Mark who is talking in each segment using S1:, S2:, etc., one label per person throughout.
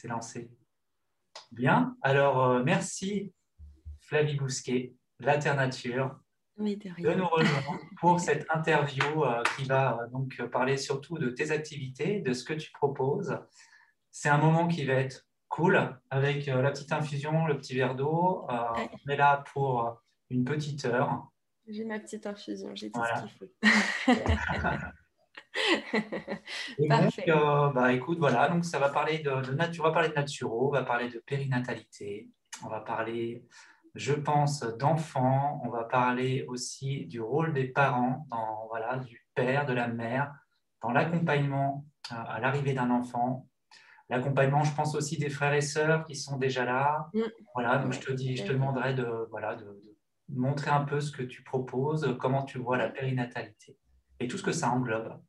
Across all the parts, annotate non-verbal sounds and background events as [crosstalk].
S1: C'est lancé. Bien. Alors, euh, merci Flavie Bousquet, La Terre Nature, de, nous rejoindre pour cette interview euh, qui va euh, donc parler surtout de tes activités, de ce que tu proposes. C'est un moment qui va être cool avec la petite infusion, le petit verre d'eau. On est là pour une petite heure.
S2: J'ai ma petite infusion, j'ai tout ce qu'il faut. [laughs]
S1: Et donc, euh, bah, écoute, voilà, donc ça va parler de, nature, on va parler de naturo, on va parler de périnatalité, on va parler, je pense, d'enfants, on va parler aussi du rôle des parents, dans, voilà, du père, de la mère, dans l'accompagnement euh, à l'arrivée d'un enfant. L'accompagnement, je pense aussi des frères et sœurs qui sont déjà là. Mm. Voilà, donc je te dis, je te demanderai de, voilà, de, de montrer un peu ce que tu proposes, comment tu vois la périnatalité et tout ce que ça englobe.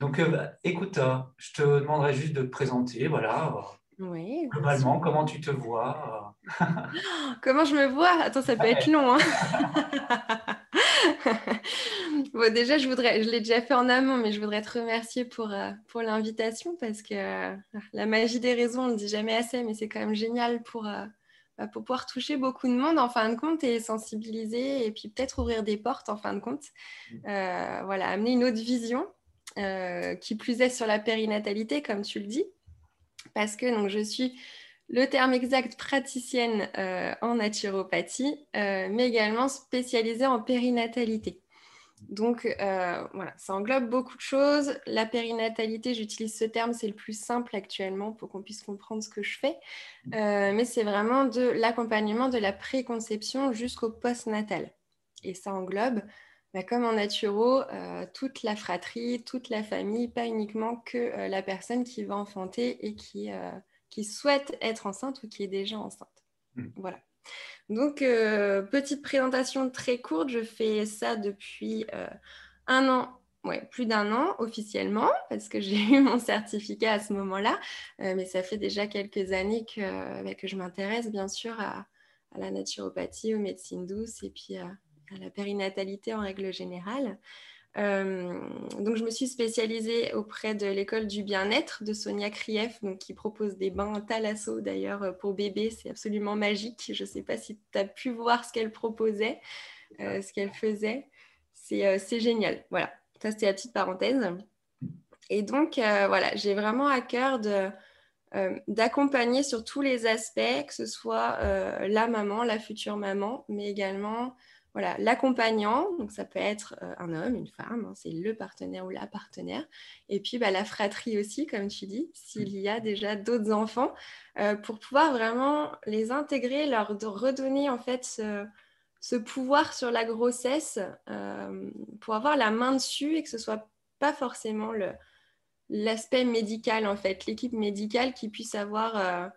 S1: Donc, euh, bah, écoute, euh, je te demanderai juste de te présenter, voilà. Euh, oui. Globalement, comment tu te vois [gasps]
S2: Comment je me vois? Attends, ça peut être long. Hein [laughs] bon, déjà, je voudrais, je l'ai déjà fait en amont, mais je voudrais te remercier pour, pour l'invitation parce que la magie des réseaux, on ne le dit jamais assez, mais c'est quand même génial pour, bah, pour pouvoir toucher beaucoup de monde en fin de compte et sensibiliser et puis peut-être ouvrir des portes en fin de compte. Mmh. voilà, amener une autre vision qui plus est sur la périnatalité, comme tu le dis, parce que donc, je suis le terme exact praticienne euh, en naturopathie, euh, mais également spécialisée en périnatalité. Donc voilà, ça englobe beaucoup de choses. La périnatalité, j'utilise ce terme, c'est le plus simple actuellement pour qu'on puisse comprendre ce que je fais. mais c'est vraiment de l'accompagnement de la préconception jusqu'au postnatal. Et ça englobe bah, comme en naturo, euh, toute la fratrie, toute la famille, pas uniquement que euh, la personne qui va enfanter et qui, euh, qui souhaite être enceinte ou qui est déjà enceinte. Hmm. Voilà. Donc, petite présentation très courte, je fais ça depuis un an, ouais, plus d'un an officiellement, parce que [laughs] j'ai eu mon certificat à ce moment-là, mais ça fait déjà quelques années que, bah, que je m'intéresse bien sûr à, à, la naturopathie, aux médecines douces et puis à la périnatalité en règle générale. Euh, donc, je me suis spécialisée auprès de l'école du bien-être de Sonia Krief, donc, qui propose des bains thalasso d'ailleurs euh, pour bébés. C'est absolument magique. Je ne sais pas si tu as pu voir ce qu'elle proposait, euh, ce qu'elle faisait. C'est génial. Voilà, ça c'était la petite parenthèse. Et donc, voilà, j'ai vraiment à cœur de, d'accompagner sur tous les aspects, que ce soit la maman, la future maman, mais également voilà, l'accompagnant, donc ça peut être euh, un homme, une femme, hein, c'est le partenaire ou la partenaire. Et puis bah, la fratrie aussi, comme tu dis, s'il y a déjà d'autres enfants, euh, pour pouvoir vraiment les intégrer, leur redonner en fait ce, pouvoir sur la grossesse, euh, pour avoir la main dessus et que ce soit pas forcément l'aspect médical en fait, l'équipe médicale qui puisse avoir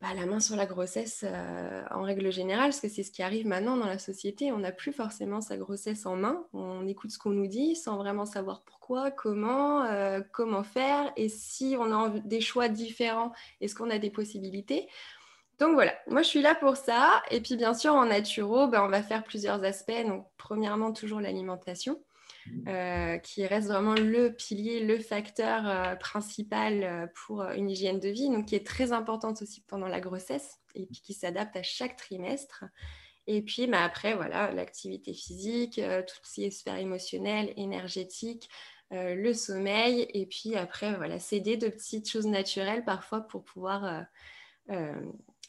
S2: bah, la main sur la grossesse euh, en règle générale, parce que c'est ce qui arrive maintenant dans la société. On n'a plus forcément sa grossesse en main. On écoute ce qu'on nous dit sans vraiment savoir pourquoi, comment, euh, comment faire, et si on a des choix différents, est-ce qu'on a des possibilités? Donc voilà, moi je suis là pour ça. Et puis bien sûr, en naturo, ben, on va faire plusieurs aspects. Donc premièrement, toujours l'alimentation. Euh, qui reste vraiment le pilier, le facteur euh, principal euh, pour une hygiène de vie, donc qui est très importante aussi pendant la grossesse et puis qui s'adapte à chaque trimestre. Et puis bah, après, voilà, l'activité physique, toutes ces sphères émotionnelles, énergétiques, le sommeil, et puis après, voilà, s'aider de petites choses naturelles parfois pour pouvoir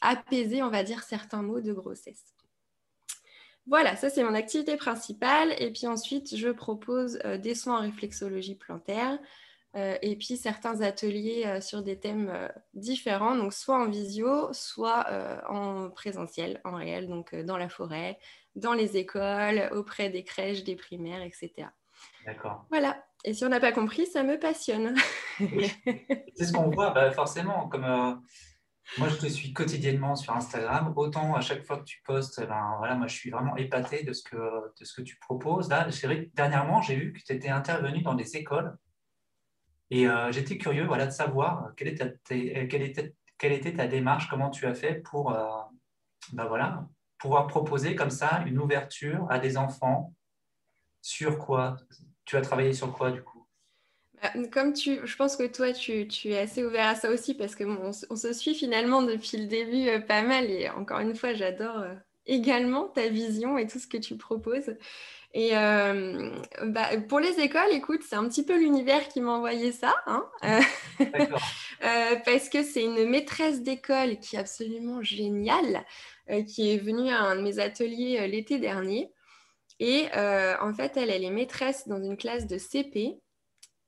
S2: apaiser, on va dire, certains maux de grossesse. Voilà, ça c'est mon activité principale. Et puis ensuite, je propose euh, des soins en réflexologie plantaire euh, et puis certains ateliers euh, sur des thèmes différents, donc soit en visio, soit en présentiel, en réel, donc dans la forêt, dans les écoles, auprès des crèches, des primaires, etc.
S1: D'accord.
S2: Voilà. Et si on n'a pas compris, ça me passionne. [laughs]
S1: c'est ce qu'on voit, bah, forcément, comme moi, je te suis quotidiennement sur Instagram. Autant à chaque fois que tu postes, eh ben, voilà, moi, je suis vraiment épaté de ce que, de ce que tu proposes. Là, dernièrement, j'ai vu que tu étais intervenu dans des écoles. Et euh, j'étais curieux voilà, de savoir quelle était, ta, quelle, était, quelle était ta démarche, comment tu as fait pour euh, ben voilà, pouvoir proposer comme ça une ouverture à des enfants. Sur quoi? Tu as travaillé sur quoi, du coup?
S2: Comme tu, je pense que toi, tu, es assez ouvert à ça aussi parce que on, se suit finalement depuis le début pas mal et encore une fois, j'adore également ta vision et tout ce que tu proposes. Et euh, bah, pour les écoles, écoute, c'est un petit peu l'univers qui m'a envoyé ça. Hein [laughs] euh, euh, parce que c'est une maîtresse d'école qui est absolument géniale, qui est venue à un de mes ateliers l'été dernier. Et en fait, elle, elle est maîtresse dans une classe de CP.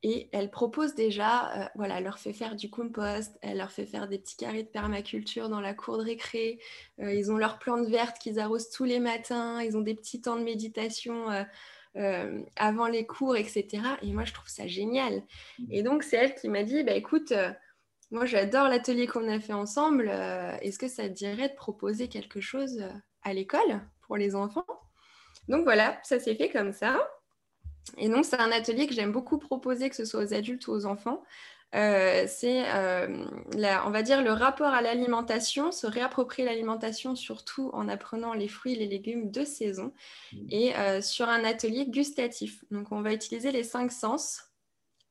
S2: Et elle propose déjà, euh, voilà, elle leur fait faire du compost, elle leur fait faire des petits carrés de permaculture dans la cour de récré. Euh, ils ont leurs plantes vertes qu'ils arrosent tous les matins. Ils ont des petits temps de méditation euh, avant les cours, etc. Et moi, je trouve ça génial. Mmh. Et donc, c'est elle qui m'a dit, bah, écoute, moi, j'adore l'atelier qu'on a fait ensemble. Est-ce que ça te dirait de proposer quelque chose à l'école pour les enfants? Donc voilà, ça s'est fait comme ça. Et donc, c'est un atelier que j'aime beaucoup proposer, que ce soit aux adultes ou aux enfants. Euh, c'est, euh, on va dire, le rapport à l'alimentation, se réapproprier l'alimentation, surtout en apprenant les fruits et les légumes de saison, mmh. et euh, sur un atelier gustatif. Donc, on va utiliser les cinq sens,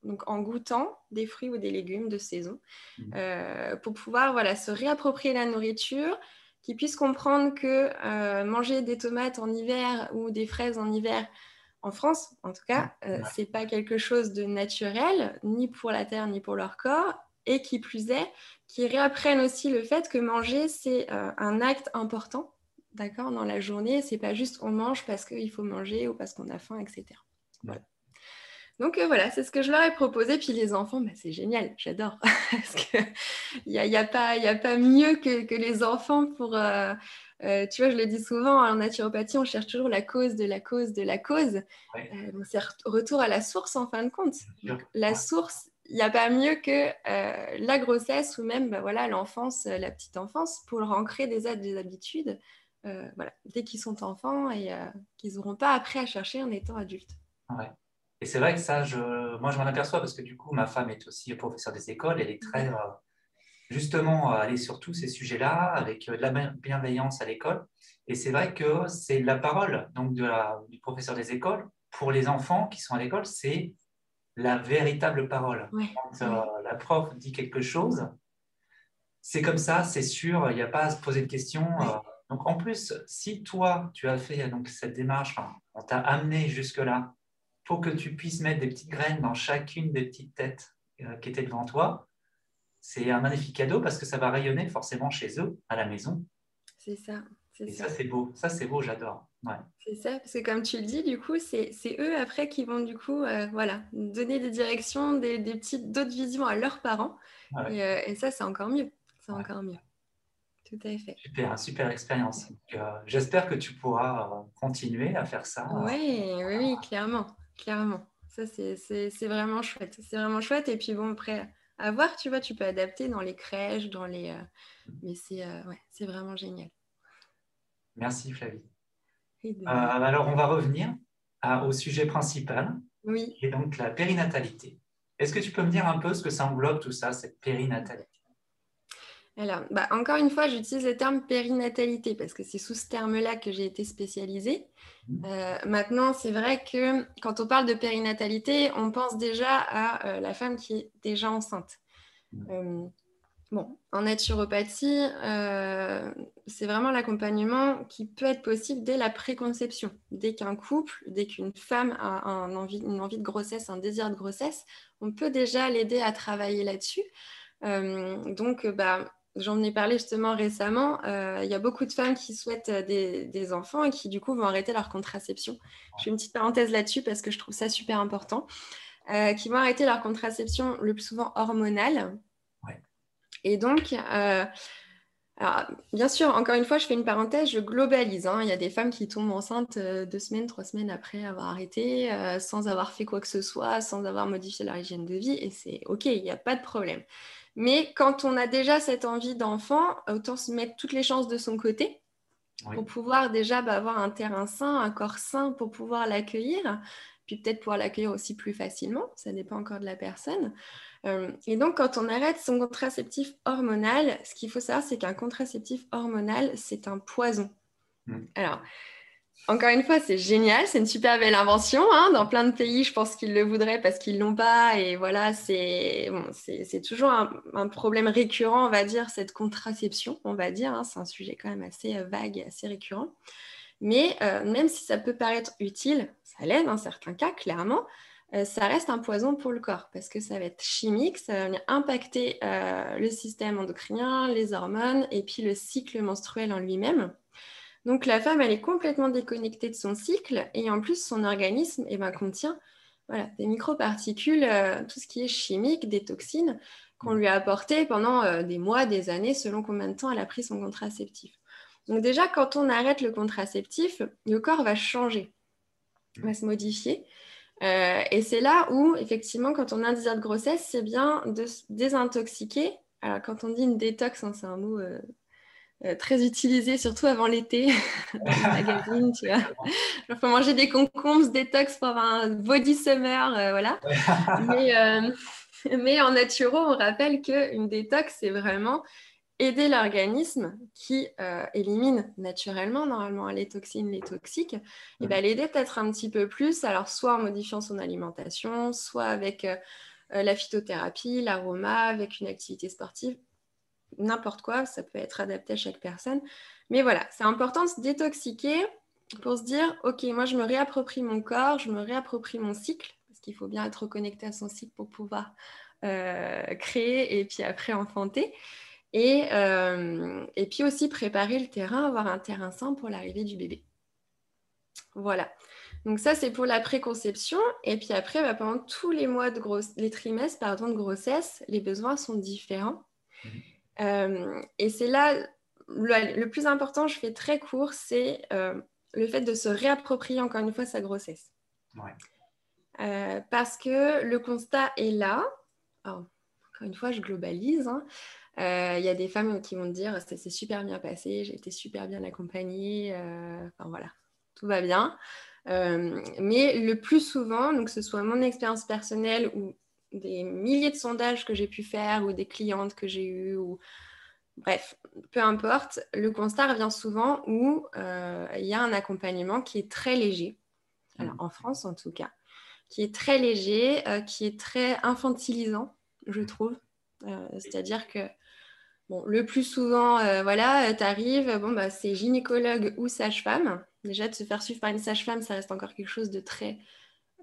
S2: donc en goûtant des fruits ou des légumes de saison, mmh. pour pouvoir voilà, se réapproprier la nourriture, qu'ils puissent comprendre que manger des tomates en hiver ou des fraises en hiver, en France, en tout cas, ce euh, n'est c'est pas quelque chose de naturel, ni pour la terre, ni pour leur corps, et qui plus est, qui réapprennent aussi le fait que manger, c'est euh, un acte important, d'accord, dans la journée. C'est pas juste on mange parce qu'il faut manger ou parce qu'on a faim, etc. Donc euh, voilà, c'est ce que je leur ai proposé. Puis les enfants, bah, c'est génial, j'adore. [laughs] Parce qu'il n'y a, y a, pas, a, pas mieux que, les enfants pour, euh, tu vois, je le dis souvent, en naturopathie, on cherche toujours la cause de la cause de la cause. Euh, c'est retour à la source en fin de compte. la source, il n'y a pas mieux que euh, la grossesse ou même bah, voilà, l'enfance, la petite enfance, pour leur ancrer des, des habitudes voilà, dès qu'ils sont enfants et qu'ils n'auront pas après à chercher en étant adultes.
S1: Et c'est vrai que ça, je, moi, je m'en aperçois parce que du coup, ma femme est aussi professeure des écoles. Elle est très justement aller sur tous ces sujets-là avec euh, de la bienveillance à l'école. Et c'est vrai que c'est la parole donc de la, du professeur des écoles pour les enfants qui sont à l'école, c'est la véritable parole. Quand euh, la prof dit quelque chose, c'est comme ça, c'est sûr, il n'y a pas à se poser de questions. Euh. donc en plus, si toi, tu as fait donc, cette démarche, on t'a amené jusque-là pour que tu puisses mettre des petites graines dans chacune des petites têtes qui étaient devant toi, c'est un magnifique cadeau parce que ça va rayonner forcément chez eux, à la maison.
S2: C'est ça.
S1: Et ça, c'est beau. Ça, c'est beau, j'adore.
S2: C'est ça, parce que comme tu le dis, du coup, c'est eux après qui vont du coup euh, voilà, donner des directions, des, petites d'autres visions à leurs parents. Euh, et, ça, c'est encore mieux. C'est encore mieux. Tout à fait.
S1: Super, super expérience. Euh, j'espère que tu pourras continuer à faire ça.
S2: Oui, oui, oui, clairement. Clairement. Ça, c'est vraiment chouette. C'est vraiment chouette. Et puis bon, après à voir, tu vois, tu peux adapter dans les crèches, dans les. Euh, mais c'est euh, ouais, c'est vraiment génial.
S1: Merci Flavie. Euh, alors on va revenir au sujet principal,
S2: oui.
S1: qui est donc la périnatalité. Est-ce que tu peux me dire un peu ce que ça englobe tout ça, cette périnatalité?
S2: Alors, bah, encore une fois, j'utilise le terme périnatalité parce que c'est sous ce terme-là que j'ai été spécialisée. Mmh. Euh, maintenant, c'est vrai que quand on parle de périnatalité, on pense déjà à euh, la femme qui est déjà enceinte. Mmh. Euh, bon, en naturopathie, c'est vraiment l'accompagnement qui peut être possible dès la préconception. Dès qu'un couple, dès qu'une femme a une envie de grossesse, un désir de grossesse, on peut déjà l'aider à travailler là-dessus. donc, bah, J'en ai parlé justement récemment. Euh, il y a beaucoup de femmes qui souhaitent euh, des, enfants et qui du coup vont arrêter leur contraception. Je fais une petite parenthèse là-dessus parce que je trouve ça super important. Euh, qui vont arrêter leur contraception le plus souvent hormonale. Et donc, bien sûr, encore une fois, je fais une parenthèse, je globalise. Hein. Il y a des femmes qui tombent enceintes deux semaines, trois semaines après avoir arrêté, sans avoir fait quoi que ce soit, sans avoir modifié leur hygiène de vie. Et c'est OK, il n'y a pas de problème. Mais quand on a déjà cette envie d'enfant, autant se mettre toutes les chances de son côté pour pouvoir déjà bah, avoir un terrain sain, un corps sain pour pouvoir l'accueillir, puis peut-être pouvoir l'accueillir aussi plus facilement, ça dépend encore de la personne. Euh, et donc, quand on arrête son contraceptif hormonal, ce qu'il faut savoir, c'est qu'un contraceptif hormonal, c'est un poison. Mm. Alors, encore une fois, c'est génial, c'est une super belle invention. Hein. Dans plein de pays, je pense qu'ils le voudraient parce qu'ils l'ont pas. Et voilà, c'est toujours un, problème récurrent, on va dire, cette contraception, on va dire. Hein. C'est un sujet quand même assez euh, vague assez récurrent. Mais euh, même si ça peut paraître utile, ça l'est dans certains cas, clairement, euh, ça reste un poison pour le corps parce que ça va être chimique, ça va impacter le système endocrinien, les hormones et puis le cycle menstruel en lui-même. Donc la femme, elle est complètement déconnectée de son cycle et en plus, son organisme eh ben, contient voilà, des microparticules, euh, tout ce qui est chimique, des toxines qu'on lui a apportées pendant euh, des mois, des années, selon combien de temps elle a pris son contraceptif. Donc déjà, quand on arrête le contraceptif, le corps va changer, va se modifier. Euh, et c'est là où, effectivement, quand on a un désir de grossesse, c'est bien de se désintoxiquer. Alors, quand on dit une détox, hein, c'est un mot euh, très utilisé, surtout avant l'été, [laughs] [laughs] magazines, tu vois. Il faut manger des concombres détox pour avoir un body summer, euh, voilà. mais, [laughs] euh, mais, en naturo, on rappelle qu'une détox, c'est vraiment aider l'organisme qui élimine naturellement, normalement, les toxines, les toxiques, et bien l'aider peut-être un petit peu plus, alors soit en modifiant son alimentation, soit avec la phytothérapie, l'aroma, avec une activité sportive, n'importe quoi, ça peut être adapté à chaque personne. Mais voilà, c'est important de se détoxiquer pour se dire, ok, moi je me réapproprie mon corps, je me réapproprie mon cycle, parce qu'il faut bien être connecté à son cycle pour pouvoir euh, créer et puis après enfanter. Et, euh, et puis aussi préparer le terrain, avoir un terrain sain pour l'arrivée du bébé. Voilà. Donc ça, c'est pour la préconception. Et puis après, bah, pendant tous les mois de grosse... les trimestres pardon, de grossesse, les besoins sont différents. Euh, et c'est là, le, plus important, je fais très court, c'est euh, le fait de se réapproprier encore une fois sa grossesse. Euh, parce que le constat est là. encore une fois, je globalise. Hein. Il y a des femmes qui vont dire ça s'est super bien passé, j'ai été super bien accompagnée, enfin voilà, tout va bien. mais le plus souvent, donc que ce soit mon expérience personnelle ou des milliers de sondages que j'ai pu faire ou des clientes que j'ai eues ou bref, peu importe, le constat revient souvent où euh, il y a un accompagnement qui est très léger, alors en France en tout cas, qui est très léger, euh, qui est très infantilisant, je trouve. Euh, c'est-à-dire que bon, le plus souvent, voilà, tu arrives, bon, bah, c'est gynécologue ou sage-femme. Déjà, de se faire suivre par une sage-femme, ça reste encore quelque chose de très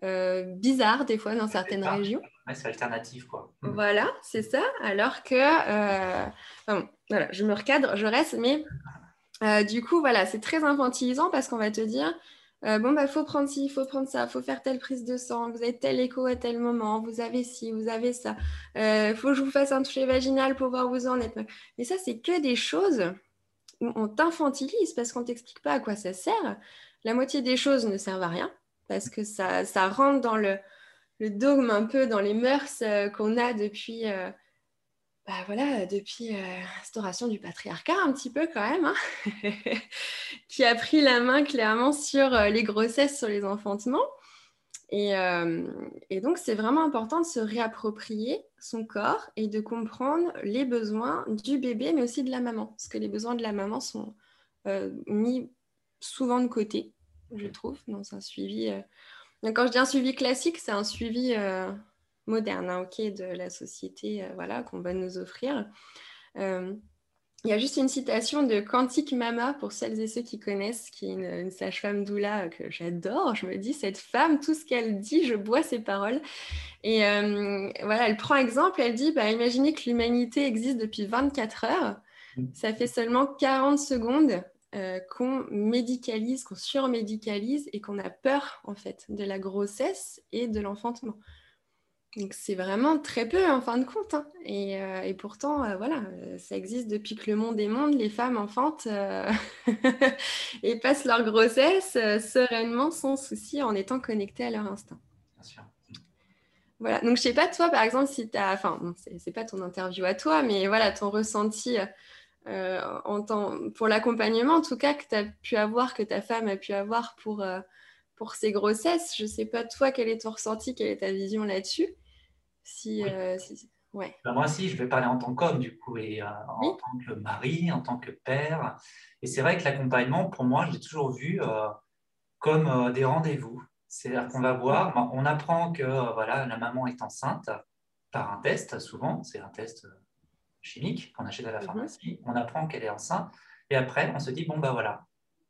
S2: bizarre des fois dans certaines régions.
S1: C'est alternatif quoi.
S2: Mm. Voilà, c'est ça. Alors que, euh, je me recadre, je reste, mais euh, du coup, voilà, c'est très infantilisant parce qu'on va te dire, bon, bah, faut prendre ci, faut prendre ça, faut faire telle prise de sang, vous avez tel écho à tel moment, vous avez ci, vous avez ça, faut que je vous fasse un toucher vaginal pour voir où vous en êtes. Mais ça, c'est que des choses où on t'infantilise parce qu'on t'explique pas à quoi ça sert. La moitié des choses ne servent à rien parce que ça, ça rentre dans le, le, dogme un peu, dans les mœurs euh, qu'on a depuis, euh, bah voilà, depuis euh, l'instauration du patriarcat un petit peu quand même, hein [laughs] qui a pris la main clairement sur les grossesses, sur les enfantements. Et, et donc, c'est vraiment important de se réapproprier son corps et de comprendre les besoins du bébé, mais aussi de la maman, parce que les besoins de la maman sont mis souvent de côté je trouve, dans un suivi. Euh, quand je dis un suivi classique, c'est un suivi euh, moderne, hein, ok, de la société, euh, voilà, qu'on va nous offrir. Il y a juste une citation de Quantique Mama pour celles et ceux qui connaissent, qui est une, sage-femme doula que j'adore. Je me dis, cette femme, tout ce qu'elle dit, je bois ses paroles. Et voilà, elle prend exemple, elle dit, bah, imaginez que l'humanité existe depuis 24 heures. Mmh. Ça fait seulement 40 secondes euh, qu'on médicalise, qu'on surmédicalise et qu'on a peur en fait de la grossesse et de l'enfantement. Donc c'est vraiment très peu en fin de compte. Hein. Euh, et, pourtant, euh, voilà, ça existe depuis que le monde est monde. Les femmes enfantent [laughs] et passent leur grossesse sereinement, sans souci, en étant connectées à leur instinct. Bien sûr. Voilà, donc je sais pas toi par exemple si tu as, enfin, c'est pas ton interview à toi, mais voilà, ton ressenti euh, en pour l'accompagnement, en tout cas, que tu as pu avoir, que ta femme a pu avoir pour, euh, pour ses grossesses. Je ne sais pas, toi, quel est ton ressenti, quelle est ta vision là-dessus?
S1: Si, euh, ouais. Ben, moi aussi, je vais parler en tant qu'homme, du coup, et en tant que mari, en tant que père. Et c'est vrai que l'accompagnement, pour moi, je l'ai toujours vu comme des rendez-vous. C'est-à-dire qu'on va voir, on apprend que voilà, la maman est enceinte par un test, souvent, c'est un test chimique qu'on achète à la mhm. pharmacie. On apprend qu'elle est enceinte et après, on se dit, bon, bah voilà,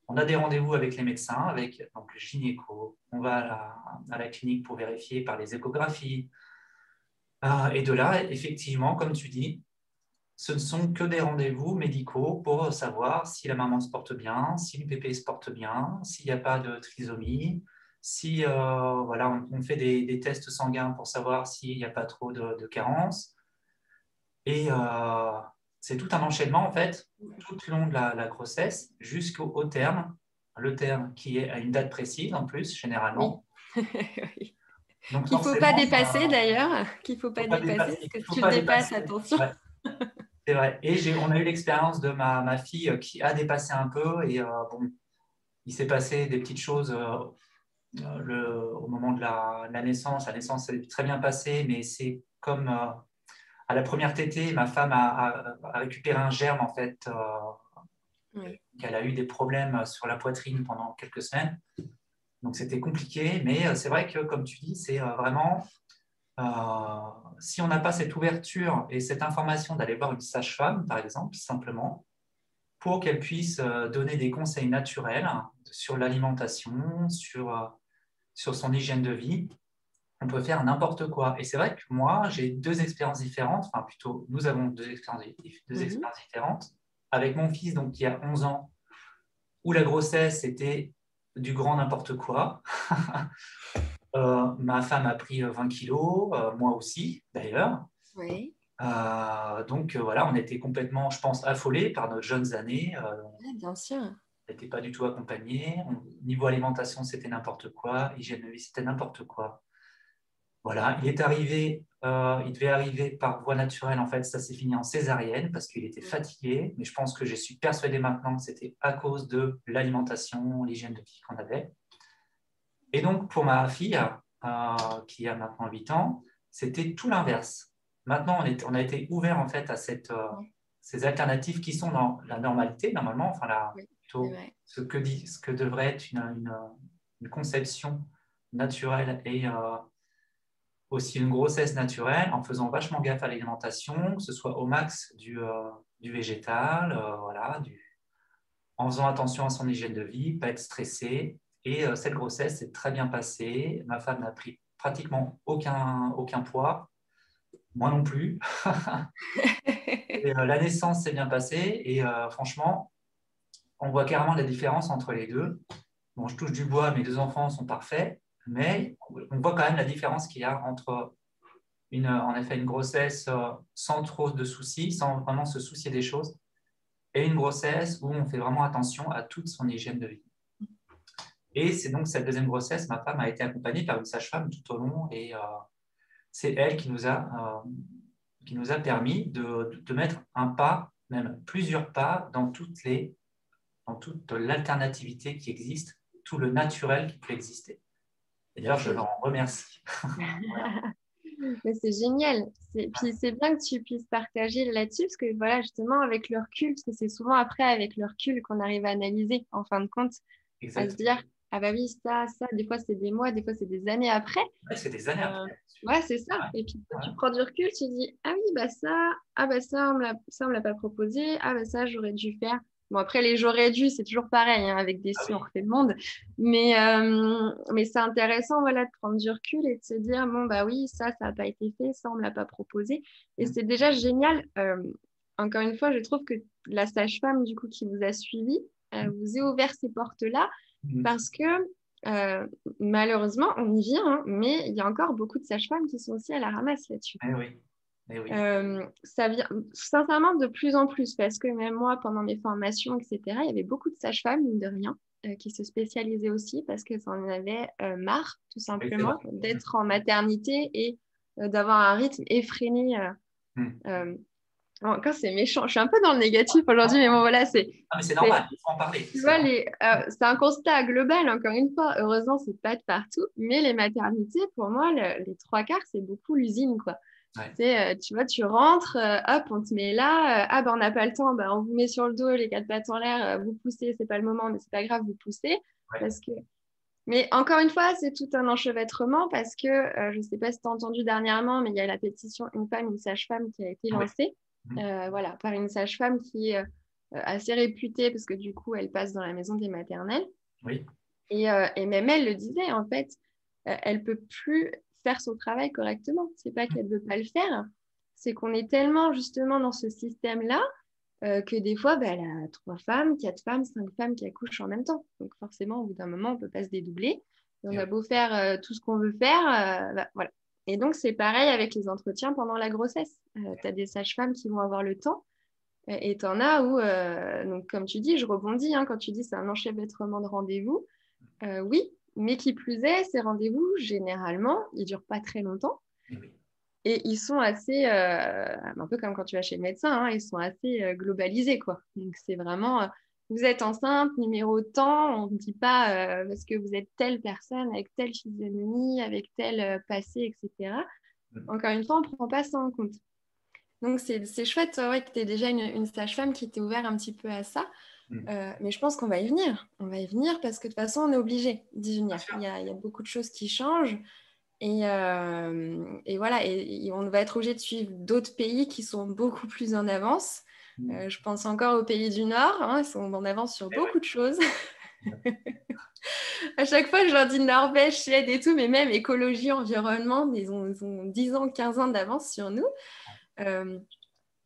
S1: on a des rendez-vous avec les médecins, avec donc, le gynéco, on va à la, clinique pour vérifier par les échographies. Euh, et de là, effectivement, comme tu dis, ce ne sont que des rendez-vous médicaux pour savoir si la maman se porte bien, si le bébé se porte bien, s'il n'y a pas de trisomie, si euh, voilà, on, fait des, tests sanguins pour savoir s'il n'y a pas trop de, de carences. Et euh, c'est tout un enchaînement en fait, tout le long de la, grossesse jusqu'au terme, le terme qui est à une date précise en plus, généralement.
S2: Oui. [laughs] qu'il ne faut pas dépasser d'ailleurs, qu'il ne faut pas, dépasser, parce que tu le dépasses, attention.
S1: C'est vrai. Et on a eu l'expérience de ma, ma, fille qui a dépassé un peu et euh, bon, il s'est passé des petites choses euh, euh, le, au moment de la, la, naissance. La naissance s'est très bien passée, mais c'est comme à la première tétée, ma femme a, récupéré un germe en fait. Euh, Elle a eu des problèmes sur la poitrine pendant quelques semaines. Donc c'était compliqué, mais euh, c'est vrai que comme tu dis, c'est euh, vraiment si on n'a pas cette ouverture et cette information d'aller voir une sage-femme, par exemple, simplement, pour qu'elle puisse donner des conseils naturels sur l'alimentation, sur, sur son hygiène de vie, on peut faire n'importe quoi. Et c'est vrai que moi, j'ai deux expériences différentes, enfin plutôt, nous avons deux expériences, deux mhm. expériences différentes. Avec mon fils, donc qui a 11 ans, où la grossesse était du grand n'importe quoi. [laughs] Euh, ma femme a pris 20 kilos, euh, moi aussi d'ailleurs.
S2: Oui.
S1: Euh, donc voilà, on était complètement, je pense, affolés par nos jeunes années.
S2: bien sûr. On
S1: n'était pas du tout accompagnés. Niveau alimentation, c'était n'importe quoi. Hygiène de vie, c'était n'importe quoi. Voilà, il est arrivé, euh, il devait arriver par voie naturelle, en fait, ça s'est fini en césarienne parce qu'il était fatigué, mais je pense que je suis persuadé maintenant que c'était à cause de l'alimentation, l'hygiène de vie qu'on avait. Et donc, pour ma fille, euh, qui a maintenant 8 ans, c'était tout l'inverse. Maintenant, on, a été ouvert en fait à cette, euh, ces alternatives qui sont dans la normalité, normalement, enfin, la, ce, que dit, ce que devrait être une, une, conception naturelle et aussi une grossesse naturelle en faisant vachement gaffe à l'alimentation, que ce soit au max du, euh, du végétal, euh, voilà, du, en faisant attention à son hygiène de vie, pas être stressé. Et euh, cette grossesse s'est très bien passée. Ma femme n'a pris pratiquement aucun, aucun poids, moi non plus. [laughs] la naissance s'est bien passée et franchement, on voit carrément la différence entre les deux. Bon, je touche du bois, mes deux enfants sont parfaits, mais on voit quand même la différence qu'il y a entre une, en effet une grossesse euh, sans trop de soucis, sans vraiment se soucier des choses, et une grossesse où on fait vraiment attention à toute son hygiène de vie. Et c'est donc cette deuxième grossesse, ma femme a été accompagnée par une sage-femme tout au long, et euh, c'est elle qui nous a, euh, qui nous a permis de, de, mettre un pas, même plusieurs pas, dans toutes les dans toute l'alternativité qui existe, tout le naturel qui peut exister. D'ailleurs, je l'en remercie. [laughs]
S2: c'est génial. Puis c'est bien que tu puisses partager là-dessus, parce que voilà, justement, avec le recul, parce que c'est souvent après, avec le recul, qu'on arrive à analyser, en fin de compte, à se dire, ah bah oui, ça, ça, des fois c'est des mois, des fois c'est des années après.
S1: Ouais, c'est des années après.
S2: Euh, ouais, c'est ça. Et puis tu prends du recul, tu dis, ah oui, bah ça, ah bah ça, on ne me l'a pas proposé, ah bah ça, j'aurais dû faire. Bon, après, les j'aurais dû, c'est toujours pareil, hein, avec des ah si, on refait le monde. Mais, euh, mais c'est intéressant voilà, de prendre du recul et de se dire, bon, bah oui, ça, ça n'a pas été fait, ça, on ne l'a pas proposé. Et mm. c'est déjà génial. Euh, encore une fois, je trouve que la sage-femme, du coup, qui vous a suivi, euh, mm. vous a ouvert ces portes-là mm. parce que malheureusement, on y vient, hein, mais il y a encore beaucoup de sages-femmes qui sont aussi à la ramasse là-dessus.
S1: Eh oui. Eh
S2: euh, ça vient sincèrement de plus en plus parce que même moi, pendant mes formations, etc., il y avait beaucoup de sages-femmes, mine de rien, euh, qui se spécialisaient aussi parce qu'elles en avaient euh, marre, tout simplement, d'être en maternité et d'avoir un rythme effréné. Hmm. Quand c'est méchant, je suis un peu dans le négatif aujourd'hui, mais bon, voilà, c'est.
S1: Ah, c'est normal, il faut en parler.
S2: Tu vois, c'est un constat global, encore une fois. Heureusement, c'est pas de partout, mais les maternités, pour moi, les trois quarts, c'est beaucoup l'usine, quoi. Euh, tu vois, tu rentres, euh, hop, on te met là, euh, ah ben on n'a pas le temps, ben, on vous met sur le dos, les quatre pattes en l'air, vous poussez, c'est pas le moment, mais c'est pas grave, vous poussez. Parce que Mais encore une fois, c'est tout un enchevêtrement parce que, je ne sais pas si tu as entendu dernièrement, mais il y a la pétition Une femme, une sage-femme qui a été lancée mmh. voilà, par une sage-femme qui est assez réputée parce que du coup, elle passe dans la maison des maternelles.
S1: Oui.
S2: Et, et même elle le disait, en fait, elle peut plus faire son travail correctement. C'est pas qu'elle ne veut pas le faire, c'est qu'on est tellement justement dans ce système-là euh, que des fois, bah, elle a trois femmes, quatre femmes, cinq femmes qui accouchent en même temps. Donc forcément, au bout d'un moment, on ne peut pas se dédoubler. on a beau faire euh, tout ce qu'on veut faire, euh, bah, voilà. Et donc, c'est pareil avec les entretiens pendant la grossesse. tu as des sages-femmes qui vont avoir le temps. Et tu en as où, donc, comme tu dis, je rebondis, hein, quand tu dis c'est un enchevêtrement de rendez-vous. oui, mais qui plus est, ces rendez-vous, généralement, ils ne durent pas très longtemps. Et ils sont assez, euh, un peu comme quand tu vas chez le médecin, hein, ils sont assez euh, globalisés. Quoi. Donc, c'est vraiment, euh, vous êtes enceinte, numéro temps, on ne dit pas parce que vous êtes telle personne avec telle physionomie, avec tel passé, etc. Encore une fois, on ne prend pas ça en compte. Donc, c'est chouette ouais, que tu aies déjà une, une sage-femme qui t'est ouverte un petit peu à ça. Mm. Euh, mais je pense qu'on va y venir. On va y venir parce que de toute façon, on est obligé d'y venir. Il y, a, beaucoup de choses qui changent. Et, euh, voilà, et, on va être obligé de suivre d'autres pays qui sont beaucoup plus en avance. Mm. Euh, je pense encore aux pays du Nord, hein, ils sont en avance sur beaucoup de choses. [laughs] à chaque fois, je leur dis Norvège, Suède et tout, mais même écologie, environnement, ils ont, ils ont 10 ans, 15 ans d'avance sur nous.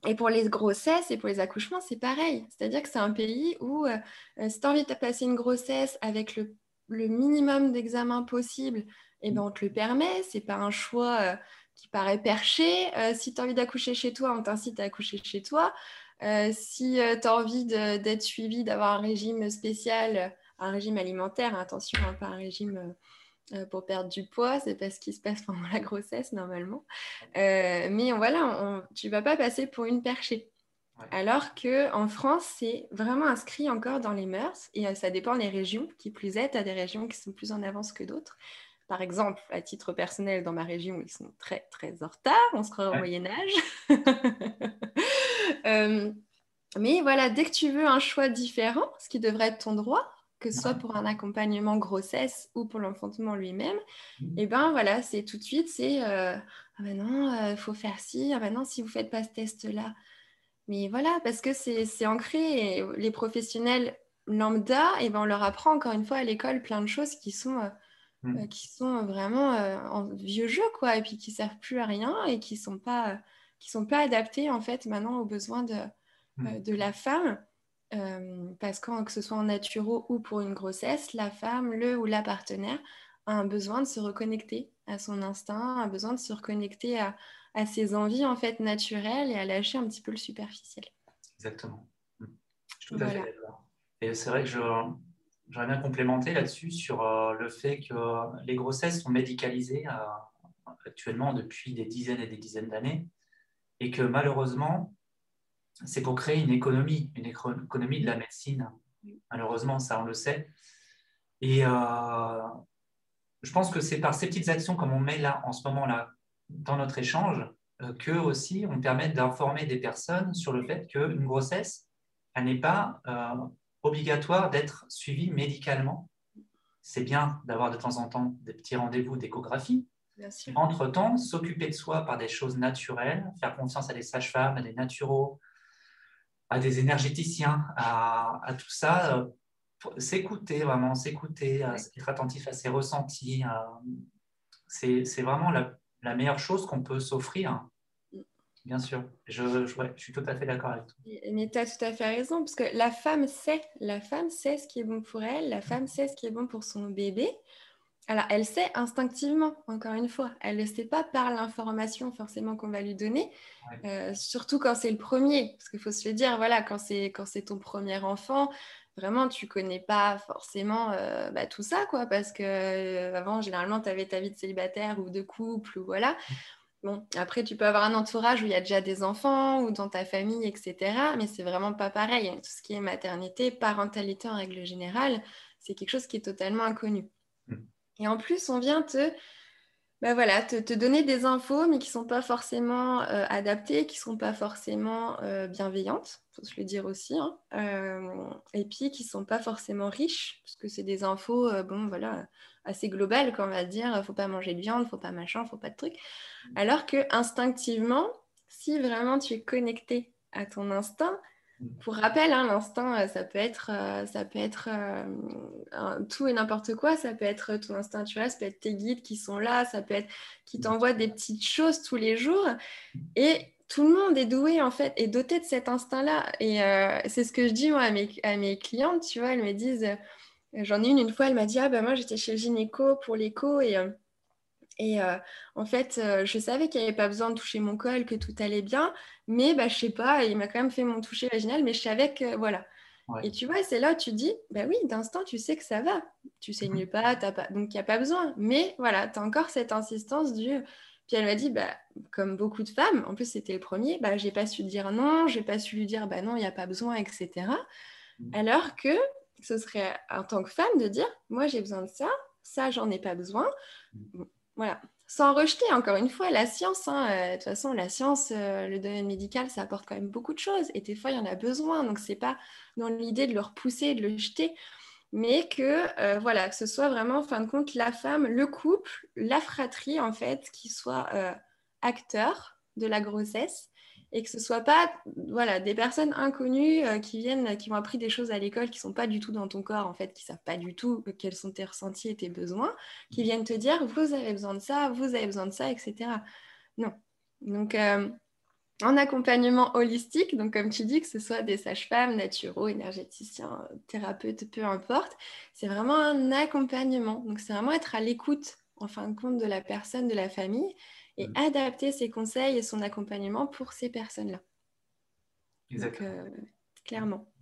S2: Et pour les grossesses et pour les accouchements, c'est pareil. C'est-à-dire que c'est un pays où, euh, euh, si tu as envie de passer une grossesse avec le, minimum d'examen possible, eh ben, on te le permet. Ce n'est pas un choix euh, qui paraît perché. si tu as envie d'accoucher chez toi, on t'incite à accoucher chez toi. si tu as envie d'être suivi, d'avoir un régime spécial, un régime alimentaire, attention, hein, pas un régime pour perdre du poids, c'est pas ce qui se passe [laughs] pendant la grossesse normalement. Euh, mais voilà, tu vas pas passer pour une perchée. Alors qu'en France, c'est vraiment inscrit encore dans les mœurs et euh, ça dépend des régions. Qui plus est, as des régions qui sont plus en avance que d'autres. Par exemple, à titre personnel, dans ma région, ils sont très très en retard. On se croit au Moyen Âge. [laughs] mais voilà, dès que tu veux un choix différent, ce qui devrait être ton droit, que ce soit pour un accompagnement grossesse ou pour l'enfantement lui-même, mmh. et eh ben voilà, c'est tout de suite, c'est euh, ah ben non, il euh, faut faire ci, ah ben non, si vous ne faites pas ce test-là. Mais voilà, parce que c'est ancré et les professionnels lambda, et eh ben on leur apprend encore une fois à l'école plein de choses qui sont, euh, mmh. qui sont vraiment en vieux jeu, quoi, et puis qui ne servent plus à rien et qui ne sont, pas, qui sont pas adaptés en fait maintenant aux besoins de, mmh. de la femme. Euh, parce que que ce soit en naturo ou pour une grossesse, la femme, le ou la partenaire a un besoin de se reconnecter à son instinct, a besoin de se reconnecter à, ses envies en fait naturelles et à lâcher un petit peu le superficiel.
S1: Exactement. Je suis tout à fait d'accord. Et c'est vrai que j'aurais bien complémenté là-dessus sur euh, le fait que les grossesses sont médicalisées euh, actuellement depuis des dizaines et des dizaines d'années et que malheureusement, c'est pour créer une économie, une économie de la médecine. Malheureusement, ça, on le sait. Et euh, je pense que c'est par ces petites actions comme on met là, en ce moment-là, dans notre échange, euh, que aussi on permet d'informer des personnes sur le fait qu'une grossesse, elle n'est pas euh, obligatoire d'être suivie médicalement. C'est bien d'avoir de temps en temps des petits rendez-vous d'échographie. Entre-temps, s'occuper de soi par des choses naturelles, faire confiance à des sages-femmes, à des naturaux, à des énergéticiens, à, tout ça, euh, s'écouter vraiment, s'écouter, être attentif à ses ressentis. C'est vraiment la, meilleure chose qu'on peut s'offrir. Bien sûr, je, je, suis tout à fait d'accord avec toi.
S2: Mais tu as tout à fait raison, parce que la femme sait, la femme sait ce qui est bon pour elle, la femme sait ce qui est bon pour son bébé. Alors, elle sait instinctivement, encore une fois. Elle ne sait pas par l'information forcément qu'on va lui donner, euh, surtout quand c'est le premier. Parce qu'il faut se le dire, voilà, quand c'est, quand c'est ton premier enfant, vraiment, tu connais pas forcément euh, bah, tout ça, quoi. Parce que euh, avant, généralement, tu avais ta vie de célibataire ou de couple, ou voilà. Bon, après, tu peux avoir un entourage où il y a déjà des enfants ou dans ta famille, etc. Mais c'est vraiment pas pareil. Tout ce qui est maternité, parentalité en règle générale, c'est quelque chose qui est totalement inconnu. Et en plus, on vient te, bah voilà, te, donner des infos, mais qui ne sont pas forcément euh, adaptées, qui ne sont pas forcément euh, bienveillantes, il faut se le dire aussi, hein. euh, et puis qui ne sont pas forcément riches, parce que c'est des infos, bon voilà, assez global quand on va dire faut pas manger de viande, faut pas machin, faut pas de trucs. Alors que instinctivement, si vraiment tu es connecté à ton instinct, pour rappel, hein, l'instinct, euh, ça peut être, euh, ça peut être euh, tout et n'importe quoi. Ça peut être ton instinct naturel, ça peut être tes guides qui sont là, ça peut être qui t'envoient des petites choses tous les jours. Et tout le monde est doué en fait, est doté de cet instinct-là. Et c'est ce que je dis moi à mes, à mes clientes, tu vois, elles me disent, j'en ai une une fois, elle m'a dit, ah ben moi j'étais chez le gynéco pour l'écho et et euh, en fait, euh, je savais qu'il n'y avait pas besoin de toucher mon col, que tout allait bien, mais bah, je sais pas, il m'a quand même fait mon toucher vaginal, mais je savais que voilà. Et tu vois, c'est là où tu dis, bah oui, d'instant, tu sais que ça va. Tu saignes pas, pas, donc il n'y a pas besoin. Mais voilà, tu as encore cette insistance du. Puis elle m'a dit, bah, comme beaucoup de femmes, en plus c'était le premier, bah, j'ai pas su dire non, j'ai pas su lui dire, bah non, il n'y a pas besoin, etc. Mmh. Alors que ce serait en tant que femme de dire, moi j'ai besoin de ça, ça j'en ai pas besoin. Mmh. Voilà. Sans rejeter, encore une fois, la science. Hein, euh, de toute façon, la science, euh, le domaine médical, ça apporte quand même beaucoup de choses. Et des fois, il y en a besoin. Donc, ce n'est pas dans l'idée de le repousser, de le jeter. Mais que, euh, voilà, que ce soit vraiment, en fin de compte, la femme, le couple, la fratrie, en fait, qui soit acteur de la grossesse et que ce soit pas voilà des personnes inconnues euh, qui viennent qui ont appris des choses à l'école qui sont pas du tout dans ton corps en fait qui savent pas du tout quels sont tes ressentis et tes besoins qui mmh. viennent te dire vous avez besoin de ça vous avez besoin de ça etc non donc euh, en accompagnement holistique, donc comme tu dis, que ce soit des sages-femmes, naturaux, énergéticiens, thérapeutes, peu importe, c'est vraiment un accompagnement. Donc c'est vraiment être à l'écoute, en fin de compte, de la personne, de la famille, et mm. adapter ses conseils et son accompagnement pour ces personnes-là. Exactement. Euh, clairement.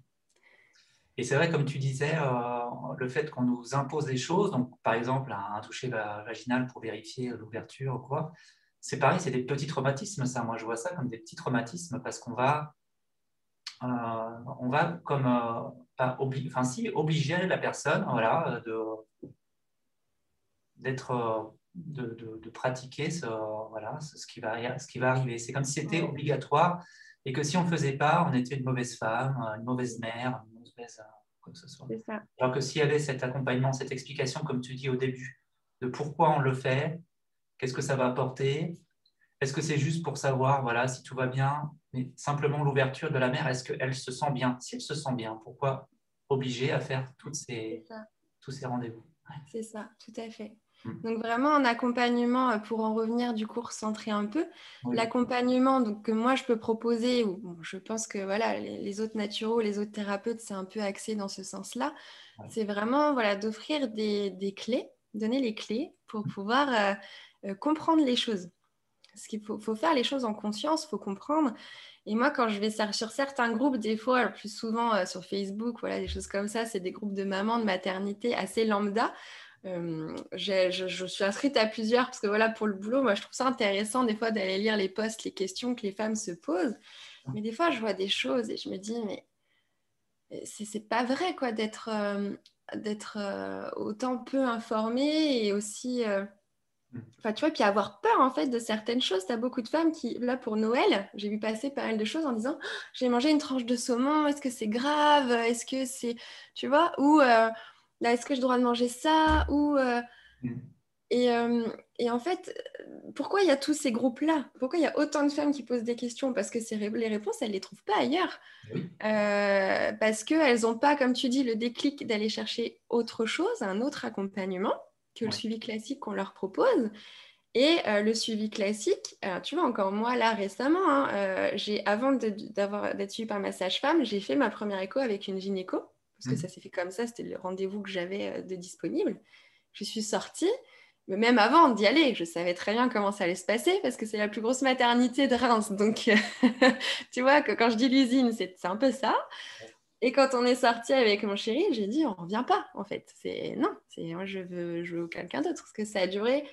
S1: Et c'est vrai, comme tu disais, euh, le fait qu'on nous impose des choses, donc par exemple un, toucher vaginal pour vérifier l'ouverture ou quoi, c'est pareil, c'est des petits traumatismes, ça. Moi, je vois ça comme des petits traumatismes parce qu'on va, euh, on va comme, enfin, si, obliger la personne, voilà, de d'être de, pratiquer ce, voilà, ce, qui va, ce qui va arriver. C'est comme si c'était obligatoire et que si on ne faisait pas, on était une mauvaise femme, une mauvaise mère, une mauvaise euh, quoi que ce soit. Alors que s'il y avait cet accompagnement, cette explication, comme tu dis au début, de pourquoi on le fait, qu'est-ce que ça va apporter, est-ce que c'est juste pour savoir voilà, si tout va bien, mais simplement l'ouverture de la mère, est-ce qu'elle se sent bien? Si elle se sent bien, pourquoi obliger à faire toutes ces, tous ces rendez-vous?
S2: C'est ça, tout à fait. Mm. Donc vraiment un accompagnement, euh, pour en revenir du cours centré un peu, l'accompagnement que moi je peux proposer, ou je pense que voilà, les, autres naturaux, les autres thérapeutes, c'est un peu axé dans ce sens-là, c'est vraiment voilà, d'offrir des, clés, donner les clés pour mm. pouvoir euh, euh, comprendre les choses. Parce qu'il faut, faut, faire les choses en conscience, il faut comprendre. Et moi, quand je vais sur certains groupes, des fois, plus souvent sur Facebook, voilà, des choses comme ça, c'est des groupes de mamans, de maternité assez lambda. Euh, je, suis inscrite à plusieurs parce que voilà, pour le boulot, moi je trouve ça intéressant des fois d'aller lire les posts, les questions que les femmes se posent. Mais des fois, je vois des choses et je me dis, mais c'est pas vrai quoi d'être euh, d'être euh, autant peu informée et aussi. Enfin, tu vois, puis avoir peur en fait de certaines choses. Tu as beaucoup de femmes qui, là pour Noël, j'ai vu passer pas mal de choses en disant j'ai mangé une tranche de saumon, est-ce que c'est grave? Est-ce que c'est. Tu vois? Ou est-ce que je dois manger ça ou euh, mm. euh, et, en fait, pourquoi il y a tous ces groupes-là? Pourquoi il y a autant de femmes qui posent des questions? Parce que les réponses, elles ne les trouvent pas ailleurs. Euh, parce qu'elles n'ont pas, comme tu dis, le déclic d'aller chercher autre chose, un autre accompagnement que le suivi classique qu'on leur propose. Et le suivi classique, tu vois, encore moi, là, récemment, hein, j'ai, avant d'être suivie par ma sage-femme, j'ai fait ma première écho avec une gynéco parce que mm. ça s'est fait comme ça, c'était le rendez-vous que j'avais euh, de disponible. Je suis sortie, mais même avant d'y aller, je savais très bien comment ça allait se passer parce que c'est la plus grosse maternité de Reims. [laughs] Donc, tu vois, que quand je dis l'usine, c'est un peu ça. Et quand on est sorti avec mon chéri, j'ai dit on revient pas en fait. C'est non, c'est moi je veux je veux quelqu'un d'autre parce que ça a duré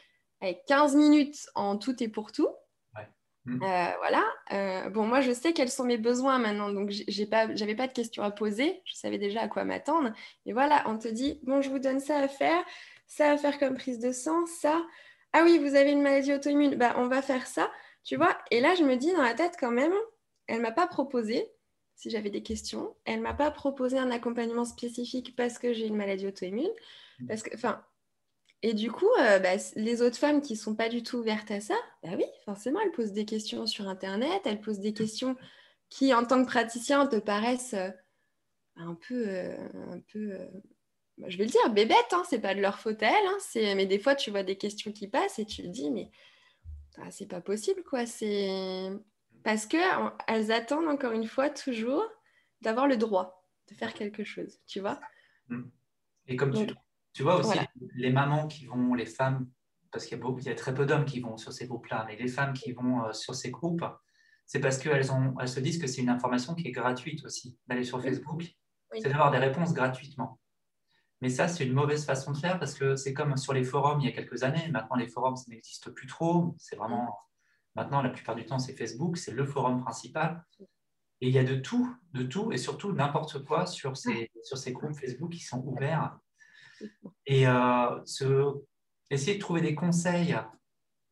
S2: avec 15 minutes en tout et pour tout. Mm. Euh, voilà. Euh, bon, moi, je sais quels sont mes besoins maintenant, donc j'ai pas, j'avais pas de questions à poser. Je savais déjà à quoi m'attendre. Et voilà, on te dit bon, je vous donne ça à faire, ça à faire comme prise de sang, ça. Ah oui, vous avez une maladie auto-immune, bah on va faire ça, tu vois. Et là, je me dis dans la tête quand même, elle m'a pas proposé si j'avais des questions. Elle m'a pas proposé un accompagnement spécifique parce que j'ai une maladie auto-immune, mm. parce que, enfin, Et du coup, euh, bah, les autres femmes qui ne sont pas du tout ouvertes à ça, bah oui, forcément, elles posent des questions sur Internet, elles posent des questions qui, en tant que praticien, te paraissent euh, un peu, euh, un peu bah, je vais le dire, bébêtes, hein, c'est pas de leur faute à elles, hein, mais des fois, tu vois des questions qui passent et tu te dis, mais ah, c'est pas possible, quoi. C'est parce qu'elles attendent, encore une fois, toujours d'avoir le droit de faire quelque chose, tu vois?
S1: Et comme tu tu vois aussi les mamans qui vont, les femmes, parce qu'il y, y, a très peu d'hommes qui vont sur ces groupes-là, mais les femmes qui vont euh, sur ces groupes, c'est parce qu'elles elles se disent que c'est une information qui est gratuite aussi. D'aller sur Facebook, c'est d'avoir des réponses gratuitement. Mais ça, c'est une mauvaise façon de faire parce que c'est comme sur les forums il y a quelques années. Maintenant, les forums, ça n'existe plus trop. C'est vraiment. Maintenant, la plupart du temps, c'est Facebook, c'est le forum principal. Et il y a de tout, de tout, et surtout n'importe quoi sur ces, sur ces groupes Facebook qui sont ouverts et euh, essayer de trouver des conseils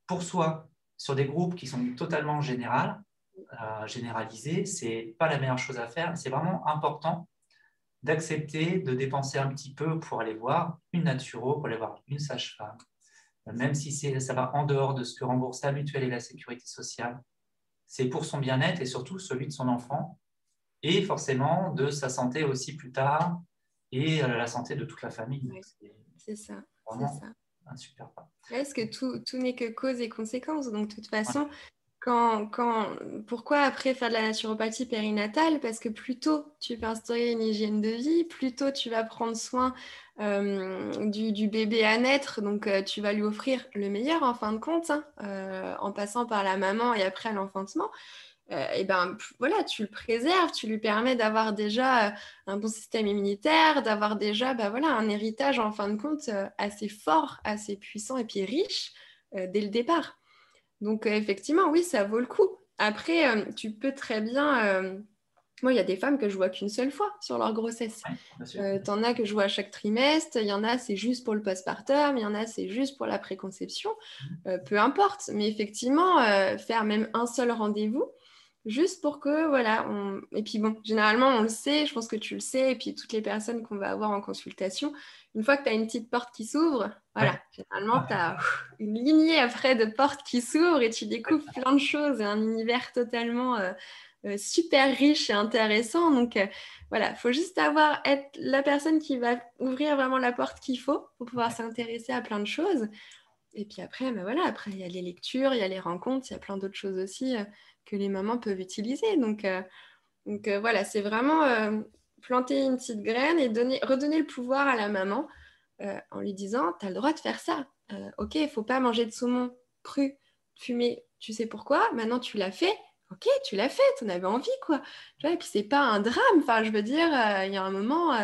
S1: pour soi sur des groupes qui sont totalement général, euh, généralisés, c'est pas la meilleure chose à faire. C'est vraiment important d'accepter de dépenser un petit peu pour aller voir une naturo, pour aller voir une sage-femme, même si ça va en dehors de ce que rembourse la mutuelle et la sécurité sociale. C'est pour son bien-être et surtout celui de son enfant, et forcément de sa santé aussi plus tard, et euh, la santé de toute la famille.
S2: c'est ça. C'est ça.
S1: Un super pas.
S2: Est-ce que tout, tout n'est que cause et conséquence? Donc, de toute façon, quand, quand, pourquoi après faire de la naturopathie périnatale? Parce que plus tôt tu vas instaurer une hygiène de vie, plus tôt tu vas prendre soin euh, du, du, bébé à naître, donc euh, tu vas lui offrir le meilleur en fin de compte, hein, en passant par la maman et après l'enfantement. Euh, et ben voilà, tu le préserves, tu lui permets d'avoir déjà euh, un bon système immunitaire, d'avoir déjà ben, voilà, un héritage en fin de compte euh, assez fort, assez puissant et puis riche dès le départ. Donc effectivement, oui, ça vaut le coup. Après, tu peux très bien... Moi, il y a des femmes que je vois qu'une seule fois sur leur grossesse. Ouais, T'en as que je vois à chaque trimestre, il y en a c'est juste pour le postpartum, il y en a c'est juste pour la préconception, peu importe. Mais effectivement, faire même un seul rendez-vous, juste pour que, voilà, on... et puis bon, généralement, on le sait, je pense que tu le sais, et puis toutes les personnes qu'on va avoir en consultation, une fois que tu as une petite porte qui s'ouvre, voilà, généralement, tu as [laughs] une lignée après de portes qui s'ouvrent et tu découvres plein de choses et un univers totalement euh, euh, super riche et intéressant. Donc, euh, voilà, il faut juste avoir, être la personne qui va ouvrir vraiment la porte qu'il faut pour pouvoir s'intéresser à plein de choses. Et puis après, ben voilà, après, il y a les lectures, il y a les rencontres, il y a plein d'autres choses aussi que les mamans peuvent utiliser. Donc, euh, euh, voilà, c'est vraiment euh, planter une petite graine et donner, redonner le pouvoir à la maman en lui disant, tu as le droit de faire ça. ok, il faut pas manger de saumon cru, fumé, tu sais pourquoi, maintenant tu l'as fait. Ok, tu l'as fait, tu en avais envie, quoi. Et puis c'est pas un drame. Enfin, je veux dire, il y a un moment,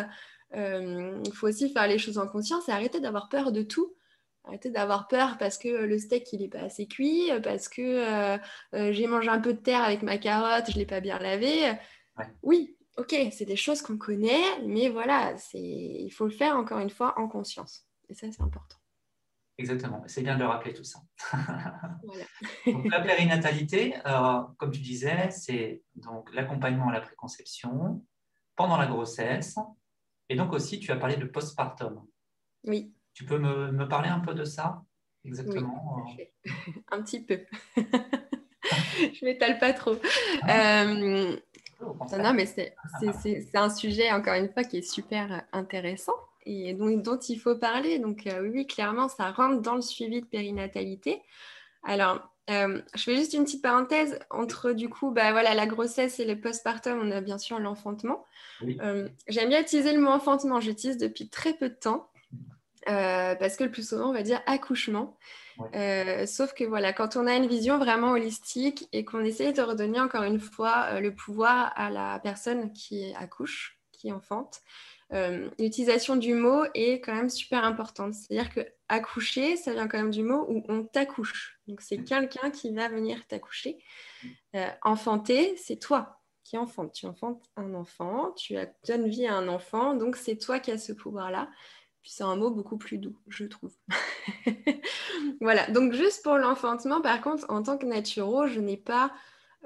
S2: il faut aussi faire les choses en conscience et arrêter d'avoir peur de tout. Arrêtez d'avoir peur parce que le steak il n'est pas assez cuit, parce que euh, euh, j'ai mangé un peu de terre avec ma carotte, je ne l'ai pas bien lavé. Oui, ok, c'est des choses qu'on connaît, mais voilà, il faut le faire encore une fois en conscience. Et ça, c'est important.
S1: Exactement, c'est bien de le rappeler tout ça. [laughs] donc, la périnatalité, comme tu disais, c'est donc l'accompagnement à la préconception, pendant la grossesse, et donc aussi tu as parlé de postpartum.
S2: Oui.
S1: Tu peux me, me, parler un peu de ça exactement
S2: euh? Un petit peu. [laughs] je m'étale pas trop. Euh, non, mais c'est un sujet, encore une fois, qui est super intéressant et dont, dont il faut parler. Donc, euh, oui, clairement, ça rentre dans le suivi de périnatalité. Alors, je fais juste une petite parenthèse entre du coup, bah, voilà, la grossesse et le postpartum. On a bien sûr l'enfantement. J'aime bien utiliser le mot enfantement. J'utilise depuis très peu de temps. Euh, parce que le plus souvent, on va dire accouchement. Euh, sauf que voilà, quand on a une vision vraiment holistique et qu'on essaye de redonner encore une fois euh, le pouvoir à la personne qui accouche, qui enfante, l'utilisation du mot est quand même super importante. C'est-à-dire que accoucher, ça vient quand même du mot où on t'accouche. Donc c'est mm. quelqu'un qui va venir t'accoucher. enfanter, c'est toi qui enfantes. Tu enfantes un enfant, tu donnes vie à un enfant, donc c'est toi qui as ce pouvoir-là. Puis c'est un mot beaucoup plus doux, je trouve. [laughs] voilà, donc juste pour l'enfantement, par contre, en tant que naturo, je n'ai pas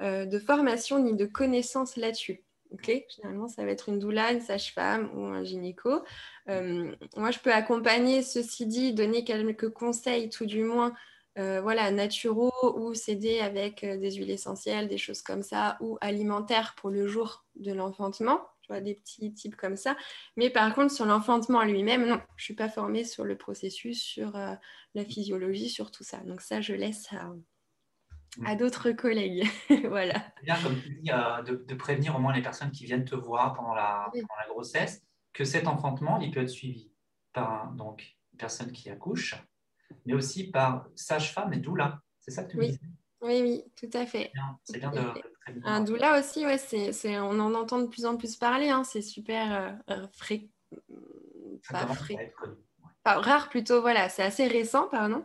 S2: euh, de formation ni de connaissances là-dessus. Généralement, ça va être une doula, une sage-femme ou un gynéco. moi, je peux accompagner, ceci dit, donner quelques conseils, tout du moins, voilà, naturaux ou s'aider avec des huiles essentielles, des choses comme ça, ou alimentaires pour le jour de l'enfantement des petits types comme ça. Mais par contre, sur l'enfantement lui-même, non, je ne suis pas formée sur le processus, sur euh, la physiologie, sur tout ça. Donc ça, je laisse à, à d'autres collègues. [laughs] voilà.
S1: Bien, comme tu dis, euh, de, prévenir au moins les personnes qui viennent te voir pendant la, la grossesse que cet enfantement, il peut être suivi par donc, une personne qui accouche, mais aussi par sage-femme et doula. C'est ça que tu me disais?
S2: Oui, oui, tout à fait.
S1: C'est bien, de,
S2: Un doula aussi, ouais, c'est, on en entend de plus en plus parler. Hein, c'est super euh, euh frais. Pas frais. rare plutôt, voilà, c'est assez récent, pardon.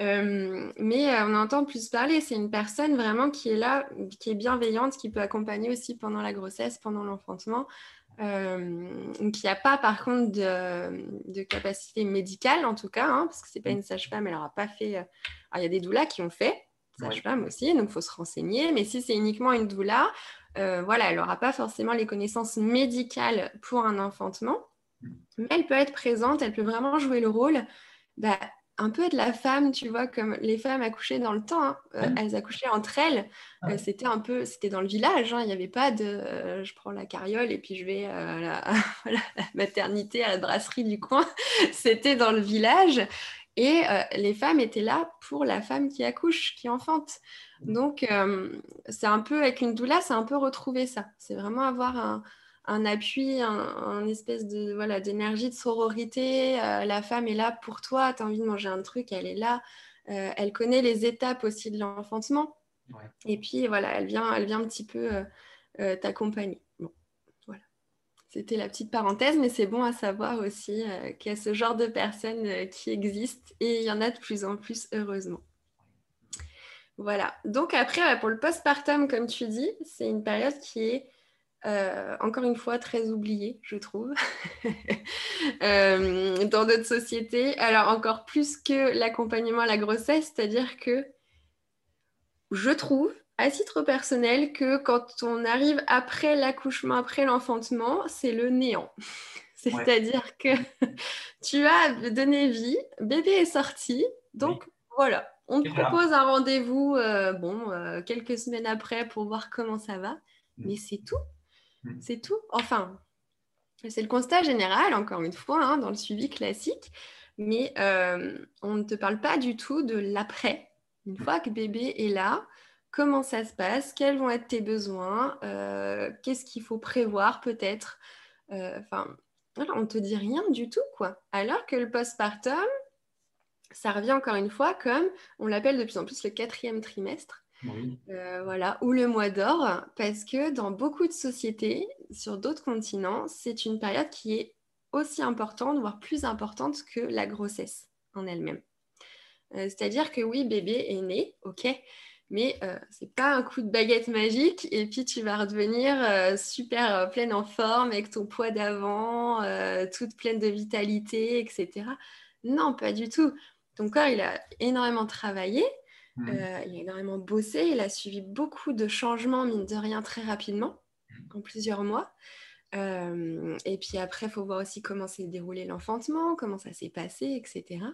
S2: Euh, mais euh, on entend plus parler. C'est une personne vraiment qui est là, qui est bienveillante, qui peut accompagner aussi pendant la grossesse, pendant l'enfantement, qui n'a pas par contre de, capacité médicale en tout cas, hein, parce que c'est pas mm. une sage-femme, elle n'aura pas fait. il y a des doulas qui ont fait, sage-femme aussi, donc il faut se renseigner. Mais si c'est uniquement une doula, euh, voilà, elle n'aura pas forcément les connaissances médicales pour un enfantement, mm. mais elle peut être présente, elle peut vraiment jouer le rôle bah, un peu de la femme, tu vois, comme les femmes accouchaient dans le temps, hein. euh, elles accouchaient entre elles. Euh, c'était un peu, c'était dans le village, hein. il n'y avait pas de je prends la carriole et puis je vais à la, [laughs] la maternité, à la brasserie du coin. [laughs] c'était dans le village. Et euh, les femmes étaient là pour la femme qui accouche, qui enfante. Donc, euh, c'est un peu, avec une doula, c'est un peu retrouver ça. C'est vraiment avoir un, appui, un, espèce de voilà d'énergie, de sororité. Euh, la femme est là pour toi, tu as envie de manger un truc, elle est là. elle connaît les étapes aussi de l'enfantement. Et puis, voilà, elle vient, elle vient un petit peu t'accompagner. C'était la petite parenthèse, mais c'est bon à savoir aussi euh, qu'il y a ce genre de personnes euh, qui existent et il y en a de plus en plus, heureusement. Voilà. Donc après, pour le postpartum, comme tu dis, c'est une période qui est euh, encore une fois très oubliée, je trouve, [laughs] dans notre société. Alors encore plus que l'accompagnement à la grossesse, c'est-à-dire que je trouve à titre personnel que quand on arrive après l'accouchement, après l'enfantement, c'est le néant. [laughs] C'est-à-dire que [laughs] tu as donné vie, bébé est sorti, donc voilà, on te propose un rendez-vous euh, bon, euh, quelques semaines après pour voir comment ça va, mm. mais c'est tout. Mm. C'est tout. Enfin, c'est le constat général, encore une fois, hein, dans le suivi classique, mais euh, on ne te parle pas du tout de l'après. Une mm. fois que bébé est là, comment ça se passe, quels vont être tes besoins, euh, qu'est-ce qu'il faut prévoir peut-être. Euh, enfin, on ne te dit rien du tout, quoi. Alors que le postpartum, ça revient encore une fois comme, on l'appelle de plus en plus le quatrième trimestre. Euh, voilà, ou le mois d'or, parce que dans beaucoup de sociétés, sur d'autres continents, c'est une période qui est aussi importante, voire plus importante que la grossesse en elle-même. C'est-à-dire que oui, bébé est né, ok, mais euh, c'est pas un coup de baguette magique et puis tu vas redevenir euh, super euh, pleine en forme avec ton poids d'avant, toute pleine de vitalité, etc. Non, pas du tout. Ton corps, il a énormément travaillé, mmh. il a énormément bossé, il a suivi beaucoup de changements, mine de rien, très rapidement, en plusieurs mois. et puis après, il faut voir aussi comment s'est déroulé l'enfantement, comment ça s'est passé, etc.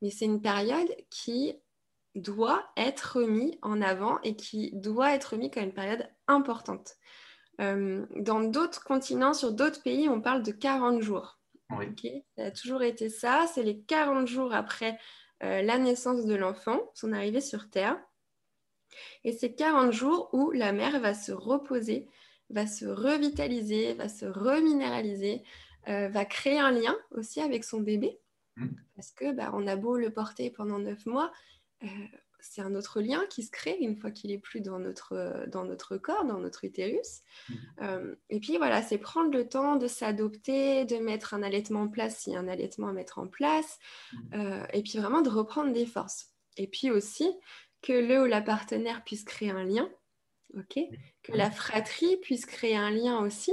S2: Mais c'est une période qui doit être remis en avant et qui doit être remis comme une période importante. Euh, dans d'autres continents, sur d'autres pays, on parle de 40 jours. ça a toujours été ça. C'est les 40 jours après euh, la naissance de l'enfant, son arrivée sur Terre. Et c'est 40 jours où la mère va se reposer, va se revitaliser, va se reminéraliser, euh, va créer un lien aussi avec son bébé. Mmh. Parce que bah, on a beau le porter pendant 9 mois, c'est un autre lien qui se crée une fois qu'il est plus dans notre, dans notre corps, dans notre utérus. Mmh. Euh, et puis voilà, c'est prendre le temps de s'adopter, de mettre un allaitement en place s'il y a un allaitement à mettre en place, mmh. euh, et puis vraiment de reprendre des forces. Et puis aussi que le ou la partenaire puisse créer un lien, ok? Que la fratrie puisse créer un lien aussi,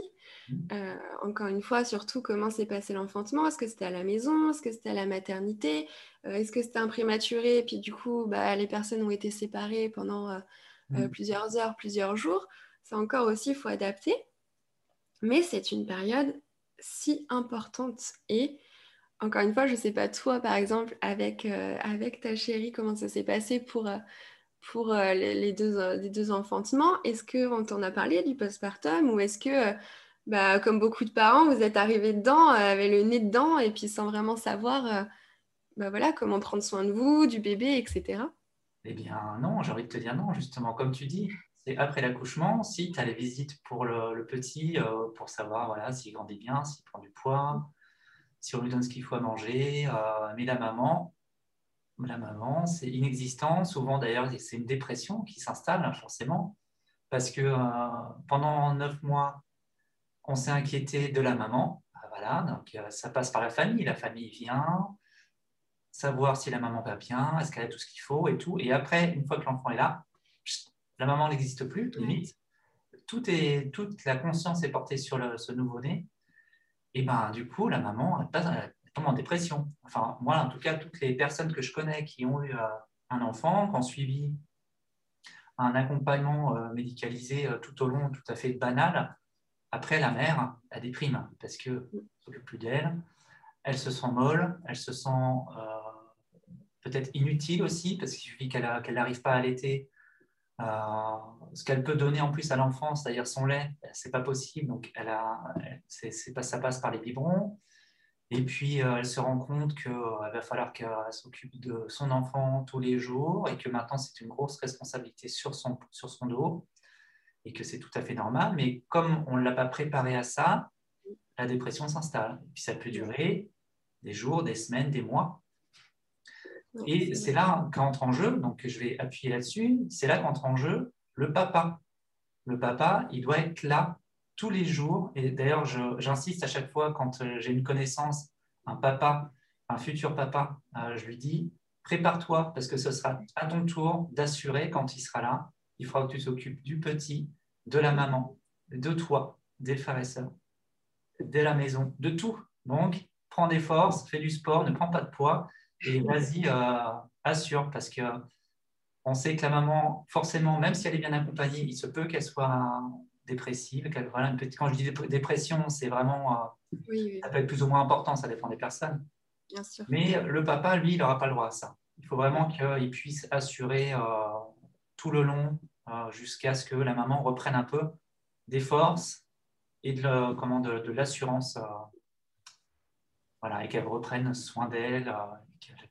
S2: euh, encore une fois, surtout comment s'est passé l'enfantement? Est-ce que c'était à la maison? Est-ce que c'était à la maternité? Euh, Est-ce que c'était un prématuré Et puis du coup, bah, les personnes ont été séparées pendant euh, plusieurs heures, plusieurs jours. Ça encore aussi, il faut adapter. Mais c'est une période si importante et encore une fois, je ne sais pas toi, par exemple, avec, avec ta chérie, comment ça s'est passé pour, pour les, deux, les deux enfantements? Est-ce qu'on t'en a parlé du postpartum ou est-ce que, bah, comme beaucoup de parents, vous êtes arrivés dedans, avec le nez dedans et puis sans vraiment savoir bah, voilà, comment prendre soin de vous, du bébé, etc.
S1: Eh bien non, j'ai envie de te dire non, justement, comme tu dis, c'est après l'accouchement, si tu as les visites pour le, petit, pour savoir voilà, s'il grandit bien, s'il prend du poids, si on lui donne ce qu'il faut à manger. Euh, mais la maman, la maman, c'est inexistant. Souvent, d'ailleurs, c'est une dépression qui s'installe, hein, forcément, parce que euh, pendant neuf mois, on s'est inquiété de la maman. Ah, voilà, donc euh, ça passe par la famille. La famille vient savoir si la maman va bien, est-ce qu'elle a tout ce qu'il faut et tout. Et après, une fois que l'enfant est là, la maman n'existe plus, limite. Tout est, toute la conscience est portée sur le, ce nouveau-né et ben du coup, la maman, elle, tombe en dépression. Enfin, moi, en tout cas, toutes les personnes que je connais qui ont eu euh, un enfant, qui ont suivi un accompagnement euh, médicalisé euh, tout au long, tout à fait banal, après, la mère, elle déprime parce que s'occupe plus d'elle, elle se sent molle, elle se sent peut-être inutile aussi, parce qu'il suffit qu'elle n'arrive pas à allaiter euh, ce qu'elle peut donner en plus à l'enfant, c'est-à-dire son lait, c'est pas possible. Donc, elle a, c'est, pas, ça passe par les biberons. Et puis, euh, elle se rend compte qu'il euh, va falloir qu'elle s'occupe de son enfant tous les jours et que maintenant, c'est une grosse responsabilité sur son, sur son dos et que c'est tout à fait normal. Mais comme on ne l'a pas préparé à ça, la dépression s'installe. Et puis, ça peut durer des jours, des semaines, des mois. Et c'est là qu'entre en jeu, donc je vais appuyer là-dessus, c'est là qu'entre en jeu le papa. Le papa, il doit être là tous les jours. Et d'ailleurs, j'insiste à chaque fois quand euh, j'ai une connaissance, un papa, un futur papa, euh, je lui dis, prépare-toi parce que ce sera à ton tour d'assurer quand il sera là. Il faudra que tu t'occupes du petit, de la maman, de toi, des frères et sœurs, de la maison, de tout. Donc, prends des forces, fais du sport, ne prends pas de poids et vas-y, euh, assure, parce que on sait que la maman, forcément, même si elle est bien accompagnée, il se peut qu'elle soit dépressive. voilà, une petite, quand je dis dépression, c'est vraiment. Euh, ça peut être plus ou moins important, ça dépend des personnes.
S2: Bien sûr.
S1: Mais le papa, lui, il n'aura pas le droit à ça. Il faut vraiment qu'il puisse assurer euh, tout le long jusqu'à ce que la maman reprenne un peu des forces et de, comment, de, de l'assurance. voilà, et qu'elle reprenne soin d'elle,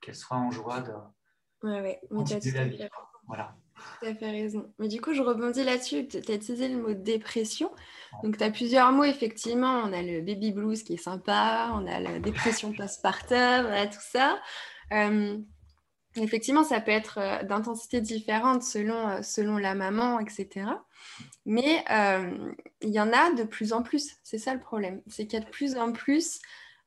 S1: qu'elle soit en joie de
S2: ouais, ouais. Mais
S1: la vie. Voilà.
S2: Tu as fait raison. Mais du coup, je rebondis là-dessus. Tu as utilisé le mot dépression. Donc, tu as plusieurs mots, effectivement. On a le baby blues qui est sympa, on a la dépression postpartum, voilà, tout ça. Euh, effectivement, ça peut être euh, d'intensité différente selon, euh, selon la maman, etc. Mais il y en a de plus en plus. C'est ça le problème. C'est qu'il y a de plus en plus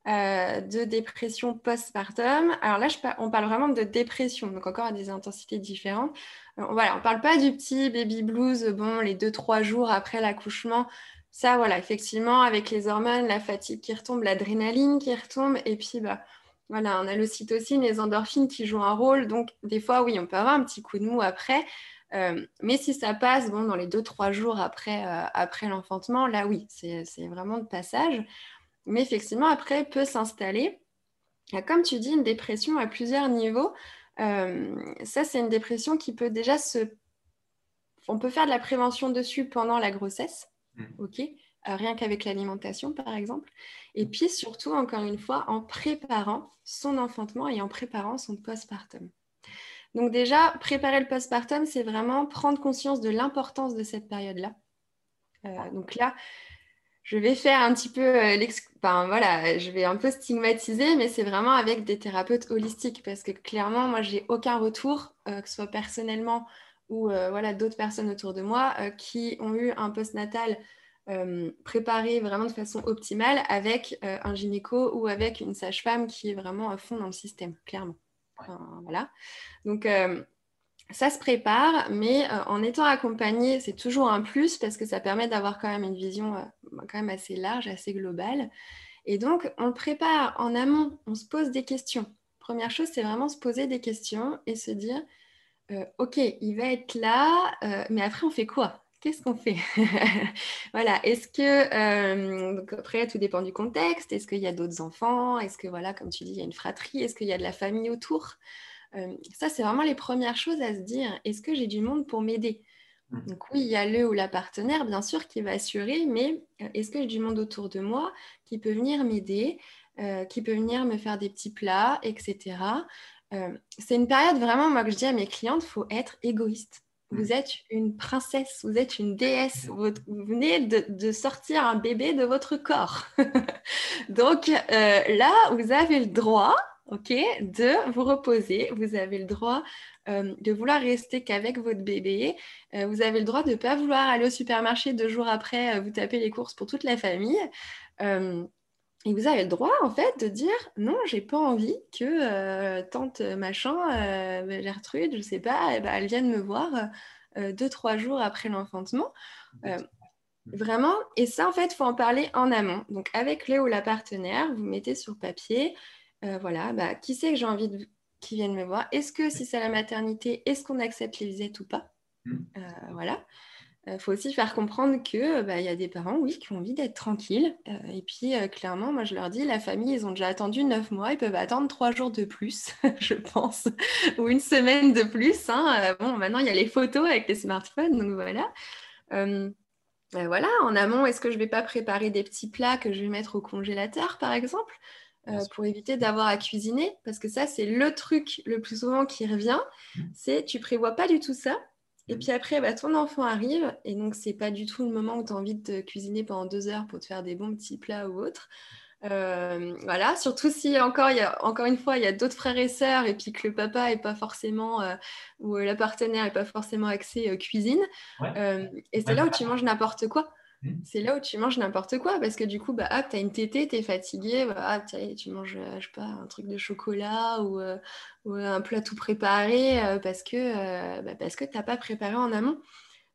S2: euh, de dépression postpartum. Alors là, on parle vraiment de dépression, donc encore à des intensités différentes. Euh, voilà, on ne parle pas du petit baby blues, bon, les deux, trois jours après l'accouchement. Ça, voilà, effectivement, avec les hormones, la fatigue qui retombe, l'adrénaline qui retombe, et puis, bah, voilà, on a l'ocytocine, les endorphines qui jouent un rôle. Donc, des fois, oui, on peut avoir un petit coup de mou après. Euh, mais si ça passe bon, dans les deux, trois jours après, après l'enfantement, là, oui, c'est vraiment de passage mais effectivement, après, peut s'installer, comme tu dis, une dépression à plusieurs niveaux. Euh, ça, c'est une dépression qui peut déjà se... On peut faire de la prévention dessus pendant la grossesse, mmh. ok euh, rien qu'avec l'alimentation, par exemple. Et puis, surtout, encore une fois, en préparant son enfantement et en préparant son postpartum. Donc déjà, préparer le postpartum, c'est vraiment prendre conscience de l'importance de cette période-là. Euh, donc là, je vais faire un petit peu euh, enfin, voilà, je vais un peu stigmatiser, mais c'est vraiment avec des thérapeutes holistiques parce que clairement, moi, j'ai aucun retour, euh, que ce soit personnellement ou euh, voilà d'autres personnes autour de moi qui ont eu un postnatal préparé vraiment de façon optimale avec un gynéco ou avec une sage-femme qui est vraiment à fond dans le système, clairement. voilà. Donc ça se prépare, mais euh, en étant accompagné, c'est toujours un plus parce que ça permet d'avoir quand même une vision euh, quand même assez large, assez globale. Et donc, on le prépare en amont, on se pose des questions. Première chose, c'est vraiment se poser des questions et se dire, euh, OK, il va être là, mais après, on fait quoi? Qu'est-ce qu'on fait? [laughs] Voilà, est-ce que, donc après, tout dépend du contexte. Est-ce qu'il y a d'autres enfants? Est-ce que, voilà, comme tu dis, il y a une fratrie? Est-ce qu'il y a de la famille autour? Ça, c'est vraiment les premières choses à se dire. Est-ce que j'ai du monde pour m'aider? Mmh. donc oui, il y a le ou la partenaire, bien sûr, qui va assurer, mais est-ce que j'ai du monde autour de moi qui peut venir m'aider, qui peut venir me faire des petits plats, etc. c'est une période vraiment, moi, que je dis à mes clientes, il faut être égoïste. Vous êtes une princesse, vous êtes une déesse, vous, venez de, sortir un bébé de votre corps. [laughs] Donc euh, là, vous avez le droit, ok, de vous reposer. Vous avez le droit euh, de vouloir rester qu'avec votre bébé. Euh, vous avez le droit de ne pas vouloir aller au supermarché deux jours après, vous taper les courses pour toute la famille. Et vous avez le droit, en fait, de dire non, j'ai pas envie que euh, tante machin, euh, Gertrude, je sais pas, eh ben, elle vienne me voir euh, deux, trois jours après l'enfantement. vraiment, et ça, en fait, il faut en parler en amont. Donc, avec Léo, la partenaire, vous mettez sur papier, voilà, bah, qui c'est que j'ai envie de, qui vienne me voir? Est-ce que si c'est la maternité, est-ce qu'on accepte les visites ou pas? Mmh. Voilà. Il euh, faut aussi faire comprendre qu'il bah, y a des parents, oui, qui ont envie d'être tranquilles. Euh, et puis, euh, clairement, moi, je leur dis, la famille, ils ont déjà attendu neuf mois, ils peuvent attendre trois jours de plus, [laughs] je pense, [laughs] ou une semaine de plus. Hein. bon, maintenant, il y a les photos avec les smartphones, donc voilà. voilà, en amont, est-ce que je ne vais pas préparer des petits plats que je vais mettre au congélateur, par exemple pour éviter d'avoir à cuisiner, parce que ça, c'est le truc le plus souvent qui revient, c'est tu prévois pas du tout ça, et puis après, bah, ton enfant arrive, et donc c'est pas du tout le moment où tu as envie de te cuisiner pendant deux heures pour te faire des bons petits plats ou autres. Euh, voilà, surtout si encore, y a, encore une fois, il y a d'autres frères et sœurs, et puis que le papa est pas forcément, euh, ou la partenaire est pas forcément axé euh, cuisine. et c'est là où tu manges n'importe quoi. Mmh. C'est là où tu manges n'importe quoi parce que du coup, bah, tu as une tétée, tu es fatigué, bah, tu manges euh, je sais pas, un truc de chocolat ou, euh, un plat tout préparé euh, parce que, bah, parce que tu n'as pas préparé en amont.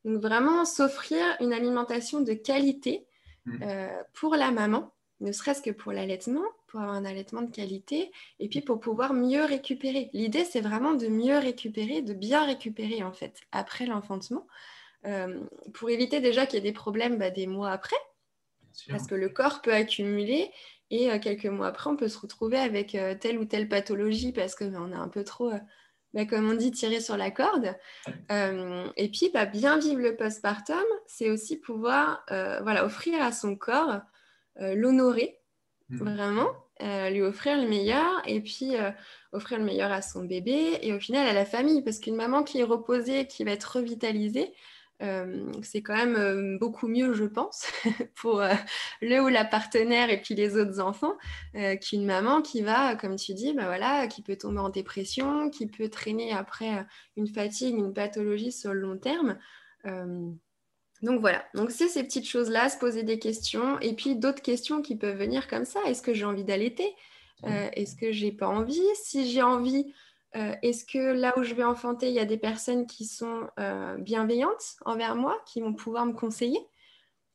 S2: Donc vraiment, s'offrir une alimentation de qualité mmh. pour la maman, ne serait-ce que pour l'allaitement, pour avoir un allaitement de qualité et puis pour pouvoir mieux récupérer. L'idée, c'est vraiment de mieux récupérer, de bien récupérer en fait après l'enfantement. Euh, pour éviter déjà qu'il y ait des problèmes bah, des mois après, parce que le corps peut accumuler et euh, quelques mois après, on peut se retrouver avec euh, telle ou telle pathologie parce qu'on bah, a un peu trop, bah, comme on dit, tiré sur la corde. et puis, bien vivre le postpartum, c'est aussi pouvoir voilà, offrir à son corps, l'honorer, mmh. vraiment, lui offrir le meilleur et puis offrir le meilleur à son bébé et au final à la famille. Parce qu'une maman qui est reposée, qui va être revitalisée, euh, c'est quand même euh, beaucoup mieux, je pense, [laughs] pour euh, le ou la partenaire et puis les autres enfants, qu'une maman qui va, comme tu dis, bah voilà, qui peut tomber en dépression, qui peut traîner après une fatigue, une pathologie sur le long terme. donc voilà, donc c'est ces petites choses-là, se poser des questions et puis d'autres questions qui peuvent venir comme ça. Est-ce que j'ai envie d'allaiter? Est-ce que j'ai pas envie? Si j'ai envie, euh, est-ce que là où je vais enfanter, il y a des personnes qui sont euh, bienveillantes envers moi, qui vont pouvoir me conseiller?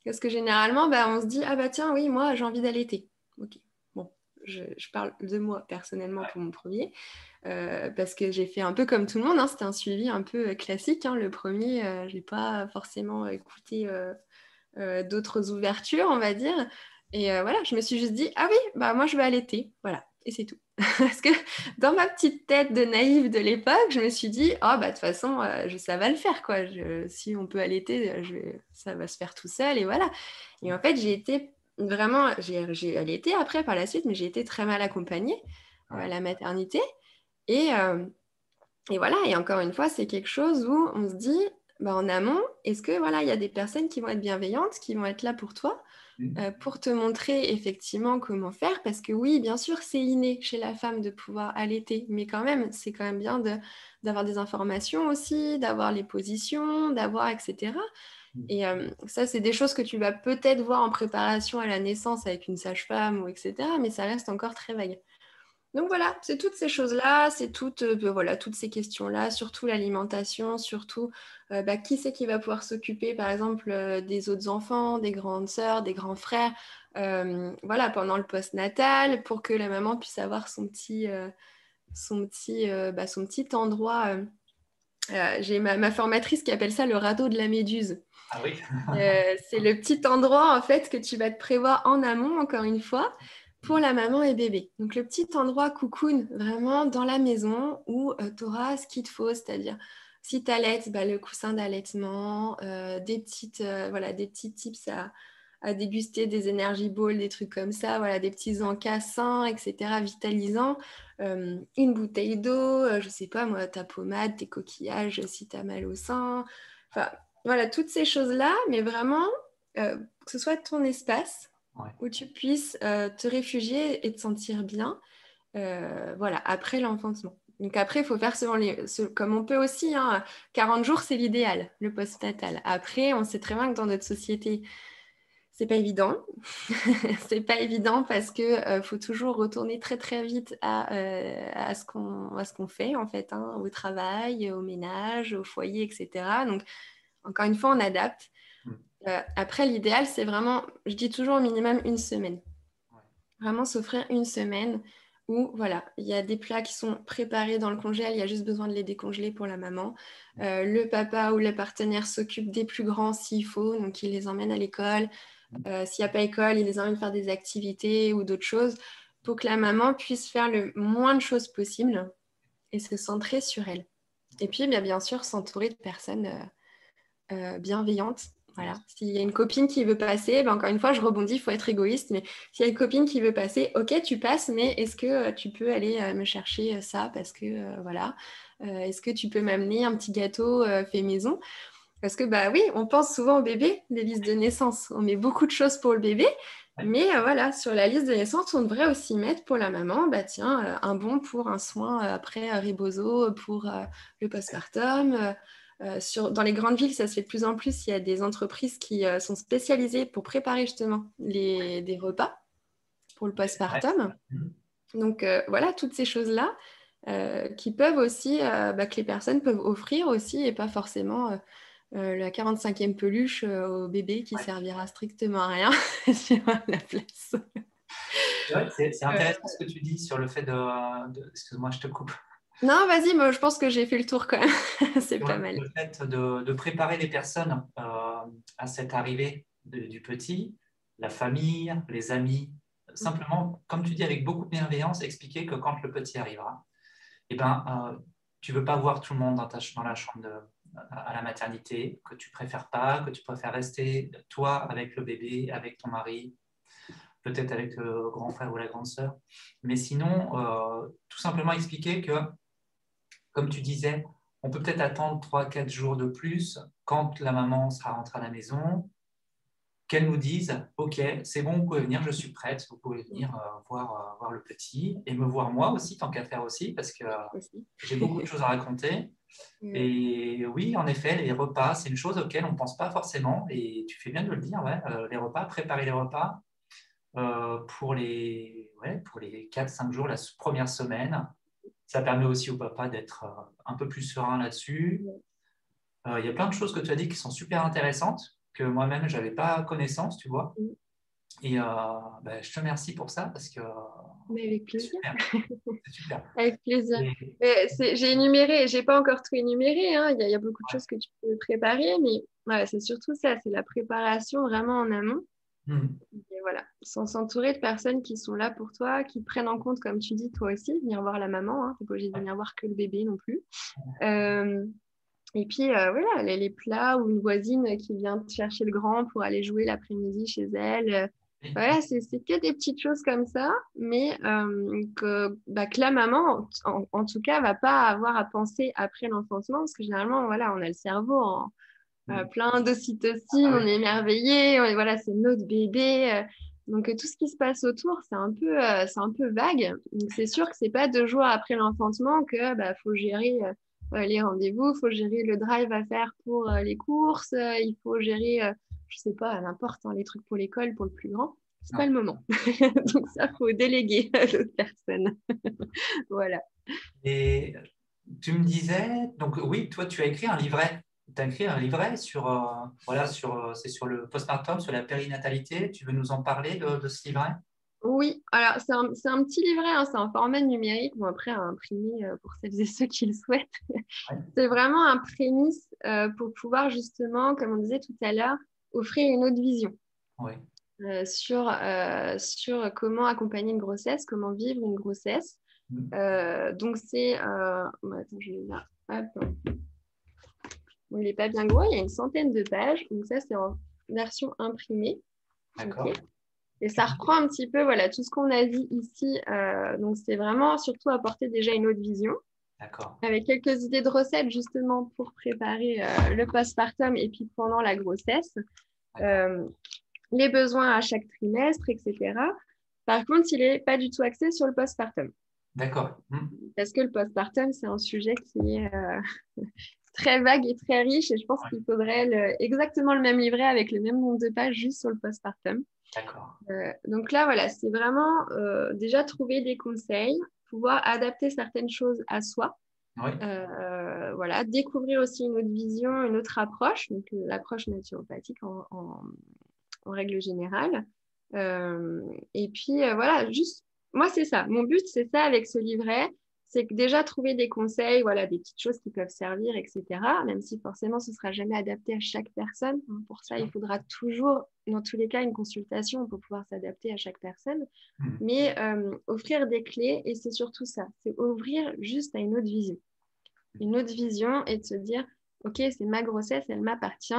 S2: Parce que généralement, bah, on se dit Ah bah tiens, oui, moi j'ai envie d'allaiter. Ok, bon, je, parle de moi personnellement pour mon premier, euh, parce que j'ai fait un peu comme tout le monde, hein, c'était un suivi un peu classique. Hein. le premier, je n'ai pas forcément écouté d'autres ouvertures, on va dire. Et voilà, je me suis juste dit Ah oui, bah moi je vais allaiter. Voilà, et c'est tout. [laughs] Parce que dans ma petite tête de naïve de l'époque, je me suis dit, oh, bah, de toute façon, euh, je, ça va le faire. Quoi. si on peut allaiter, euh, je, ça va se faire tout seul. Et voilà. Et en fait, j'ai été vraiment, j'ai allaité après par la suite, mais j'ai été très mal accompagnée à la maternité. Et, euh, et voilà. Et encore une fois, c'est quelque chose où on se dit, bah, en amont, est-ce que voilà, il y a des personnes qui vont être bienveillantes, qui vont être là pour toi? Euh, pour te montrer effectivement comment faire. Parce que oui, bien sûr, c'est inné chez la femme de pouvoir allaiter, mais quand même, c'est quand même bien d'avoir des informations aussi, d'avoir les positions, d'avoir, etc. Et euh, ça, c'est des choses que tu vas peut-être voir en préparation à la naissance avec une sage-femme ou etc. Mais ça reste encore très vague. Donc voilà, c'est toutes ces choses-là, c'est toutes, euh, ben voilà, toutes ces questions-là, surtout l'alimentation, surtout euh, bah, qui c'est qui va pouvoir s'occuper, par exemple, euh, des autres enfants, des grandes sœurs, des grands frères, voilà, pendant le post-natal, pour que la maman puisse avoir son petit, son petit, bah, son petit endroit j'ai ma, formatrice qui appelle ça le radeau de la méduse.
S1: Ah oui.
S2: c'est le petit endroit en fait que tu vas te prévoir en amont, encore une fois, pour la maman et bébé. Donc le petit endroit cocoon, vraiment dans la maison où tu auras ce qu'il te faut, c'est-à-dire si tu allaites, bah, le coussin d'allaitement, des, petites, voilà, des petits tips à, à déguster des énergies balls, des trucs comme ça, voilà, des petits encas sains, etc., vitalisants, euh, une bouteille d'eau, euh, je sais pas moi, ta pommade, tes coquillages si tu as mal au sein, enfin voilà, toutes ces choses-là, mais vraiment euh, que ce soit ton espace où tu puisses te réfugier et te sentir bien, voilà, après l'enfantement. Donc après, il faut faire selon les, comme on peut aussi. Hein, 40 jours, c'est l'idéal, le post-natal. Après, on sait très bien que dans notre société, c'est pas évident. [laughs] c'est pas évident parce que euh, faut toujours retourner très très vite à, euh, à ce qu'on fait en fait, hein, au travail, au ménage, au foyer, etc. Donc encore une fois, on adapte. Mm. Euh, après, l'idéal, c'est vraiment, je dis toujours au minimum une semaine. Vraiment s'offrir une semaine où voilà, il y a des plats qui sont préparés dans le congèle, il y a juste besoin de les décongeler pour la maman. Mm. le papa ou le partenaire s'occupe des plus grands s'il faut, donc il les emmène à l'école. Euh, s'il n'y a pas école, il les emmène faire des activités ou d'autres choses pour que la maman puisse faire le moins de choses possible et se centrer sur elle. Et puis, bien, bien sûr, s'entourer de personnes euh, euh, bienveillantes. Voilà. S'il y a une copine qui veut passer, ben encore une fois, je rebondis, il faut être égoïste, mais s'il y a une copine qui veut passer, ok, tu passes, mais est-ce que tu peux aller me chercher ça parce que, voilà, est-ce que tu peux m'amener un petit gâteau fait maison? Parce que, bah oui, on pense souvent au bébé, les listes de naissance. On met beaucoup de choses pour le bébé, mais euh, voilà, sur la liste de naissance, on devrait aussi mettre pour la maman, bah tiens, euh, un bon pour un soin euh, après riboso, pour le postpartum. Sur, dans les grandes villes, ça se fait de plus en plus. Il y a des entreprises qui sont spécialisées pour préparer justement les, des repas pour le postpartum. Donc voilà, toutes ces choses-là qui peuvent aussi, bah, que les personnes peuvent offrir aussi et pas forcément euh, la 45e peluche euh, au bébé qui servira strictement à rien [laughs] sur la place.
S1: C'est intéressant ce que tu dis sur le fait de. Excuse-moi, je te coupe.
S2: Non, vas-y, moi je pense que j'ai fait le tour quand même. [laughs] C'est pas mal.
S1: Le fait de, préparer les personnes euh, à cette arrivée du petit, la famille, les amis, simplement, comme tu dis, avec beaucoup de bienveillance, expliquer que quand le petit arrivera, eh ben, tu ne veux pas voir tout le monde dans, ta, dans la chambre de, à la maternité, que tu préfères pas, que tu préfères rester toi avec le bébé, avec ton mari, peut-être avec le grand frère ou la grande sœur. Mais sinon, euh, tout simplement expliquer que, comme tu disais, on peut peut-être attendre 3-4 jours de plus quand la maman sera rentrée à la maison, qu'elle nous dise Ok, c'est bon, vous pouvez venir, je suis prête, vous pouvez venir euh, voir, euh, voir le petit et me voir moi aussi, tant qu'à faire aussi, parce que j'ai beaucoup de choses à raconter. Mm. Et oui, en effet, les repas, c'est une chose auquel on ne pense pas forcément. Et tu fais bien de le dire, ouais, euh, les repas, préparer les repas pour les, ouais, pour les 4-5 jours, la première semaine. Ça permet aussi au papa d'être un peu plus serein là-dessus. Il y a plein de choses que tu as dit qui sont super intéressantes que moi-même, je n'avais pas connaissance, tu vois. Mm. Et euh, bah, je te remercie pour ça parce que.
S2: Mais avec plaisir. Super. [laughs] avec plaisir. J'ai énuméré, j'ai pas encore tout énuméré. Hein. Il, y a, beaucoup de choses que tu peux préparer, mais c'est surtout ça, c'est la préparation vraiment en amont. Mm. Voilà, s'entourer de personnes qui sont là pour toi, qui prennent en compte, comme tu dis, toi aussi, venir voir la maman. Hein. Tu n'es pas obligé de venir voir que le bébé non plus. Euh, et puis, euh, voilà, les, plats ou une voisine qui vient chercher le grand pour aller jouer l'après-midi chez elle. Voilà, c'est que des petites choses comme ça, mais euh, que, bah, que, la maman, en, tout cas, va pas avoir à penser après l'enfantement, parce que généralement, voilà, on a le cerveau en mm. plein d'ocytocine, ah on est émerveillé, voilà, c'est notre bébé. donc tout ce qui se passe autour, c'est un peu, c'est un peu vague. Donc c'est sûr que c'est pas deux jours après l'enfantement que bah, faut gérer euh, les rendez-vous, il faut gérer le drive à faire pour euh, les courses, euh, il faut gérer, je sais pas, n'importe, hein, les trucs pour l'école, pour le plus grand. C'est pas le moment. [laughs] Donc ça, faut déléguer à d'autres personnes. [laughs] voilà.
S1: Et tu me disais, donc oui, toi, tu as écrit un livret. Tu as écrit un livret sur, voilà, sur, c'est sur le postpartum, sur la périnatalité. Tu veux nous en parler de, de ce livret?
S2: Oui, alors c'est un, petit livret, hein, c'est un format numérique, bon après à imprimer euh, pour celles et ceux qui le souhaitent. [laughs] c'est vraiment un prémisse euh, pour pouvoir justement, comme on disait tout à l'heure, offrir une autre vision euh, sur, sur comment accompagner une grossesse, comment vivre une grossesse. Mm. donc c'est... attends, je vais là. Il n'est pas bien gros, il y a une centaine de pages, donc ça c'est en version imprimée.
S1: D'accord.
S2: Et ça reprend un petit peu voilà, tout ce qu'on a dit ici. Euh, donc, c'est vraiment surtout apporter déjà une autre vision. Avec quelques idées de recettes justement pour préparer euh, le postpartum et puis pendant la grossesse. Euh, les besoins à chaque trimestre, etc. Par contre, il n'est pas du tout axé sur le postpartum.
S1: D'accord.
S2: Hmm. Parce que le postpartum, c'est un sujet qui est très vague et très riche et je pense qu'il faudrait exactement le même livret avec le même nombre de pages juste sur le postpartum.
S1: D'accord.
S2: Euh, donc là, voilà, c'est vraiment euh, déjà trouver des conseils, pouvoir adapter certaines choses à soi. Euh, voilà, découvrir aussi une autre vision, une autre approche, donc l'approche naturopathique en, en, règle générale. et puis voilà, juste, moi c'est ça. Mon but c'est ça avec ce livret, c'est que déjà trouver des conseils, voilà, des petites choses qui peuvent servir, etc. Même si forcément ce ne sera jamais adapté à chaque personne. Pour ça, il faudra toujours, dans tous les cas, une consultation pour pouvoir s'adapter à chaque personne. Mmh. Mais euh, offrir des clés, et c'est surtout ça, c'est ouvrir juste à une autre vision. Une autre vision et de se dire, OK, c'est ma grossesse, elle m'appartient.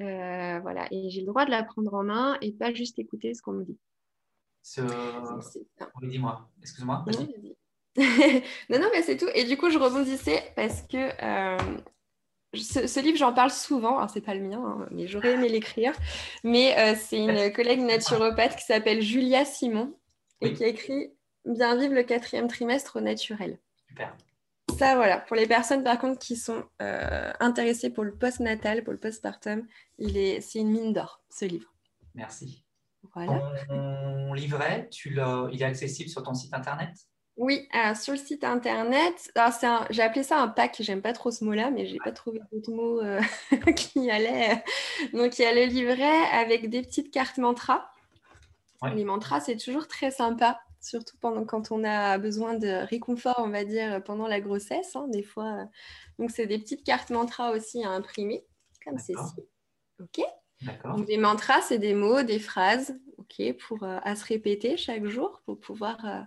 S2: Euh, voilà, et j'ai le droit de la prendre en main et pas juste écouter ce qu'on me dit.
S1: Ce... Oui, dis-moi, excuse-moi. [laughs]
S2: non, non, mais c'est tout. Et du coup, je rebondissais parce que euh, ce, livre, j'en parle souvent. Alors, c'est pas le mien, hein, mais j'aurais aimé l'écrire. Mais euh, c'est une collègue naturopathe qui s'appelle Julia Simon et qui a écrit Bien vivre le quatrième trimestre au naturel.
S1: Super.
S2: Ça, voilà. Pour les personnes, par contre, qui sont euh, intéressées pour le post-natal, pour le postpartum, il est, c'est une mine d'or, ce livre.
S1: Merci. Voilà. Ton livret, tu il est accessible sur ton site internet?
S2: Oui, sur le site internet, j'ai appelé ça un pack, j'aime pas trop ce mot-là, mais j'ai pas trouvé d'autres mots euh, [laughs] qui allaient. Donc il y a le livret avec des petites cartes mantras. Les mantras, c'est toujours très sympa, surtout pendant, quand on a besoin de réconfort, on va dire, pendant la grossesse, hein, des fois. Donc c'est des petites cartes mantras aussi à imprimer, comme ceci. Ok? Donc des mantras, c'est des mots, des phrases, ok, pour euh, à se répéter chaque jour pour pouvoir euh,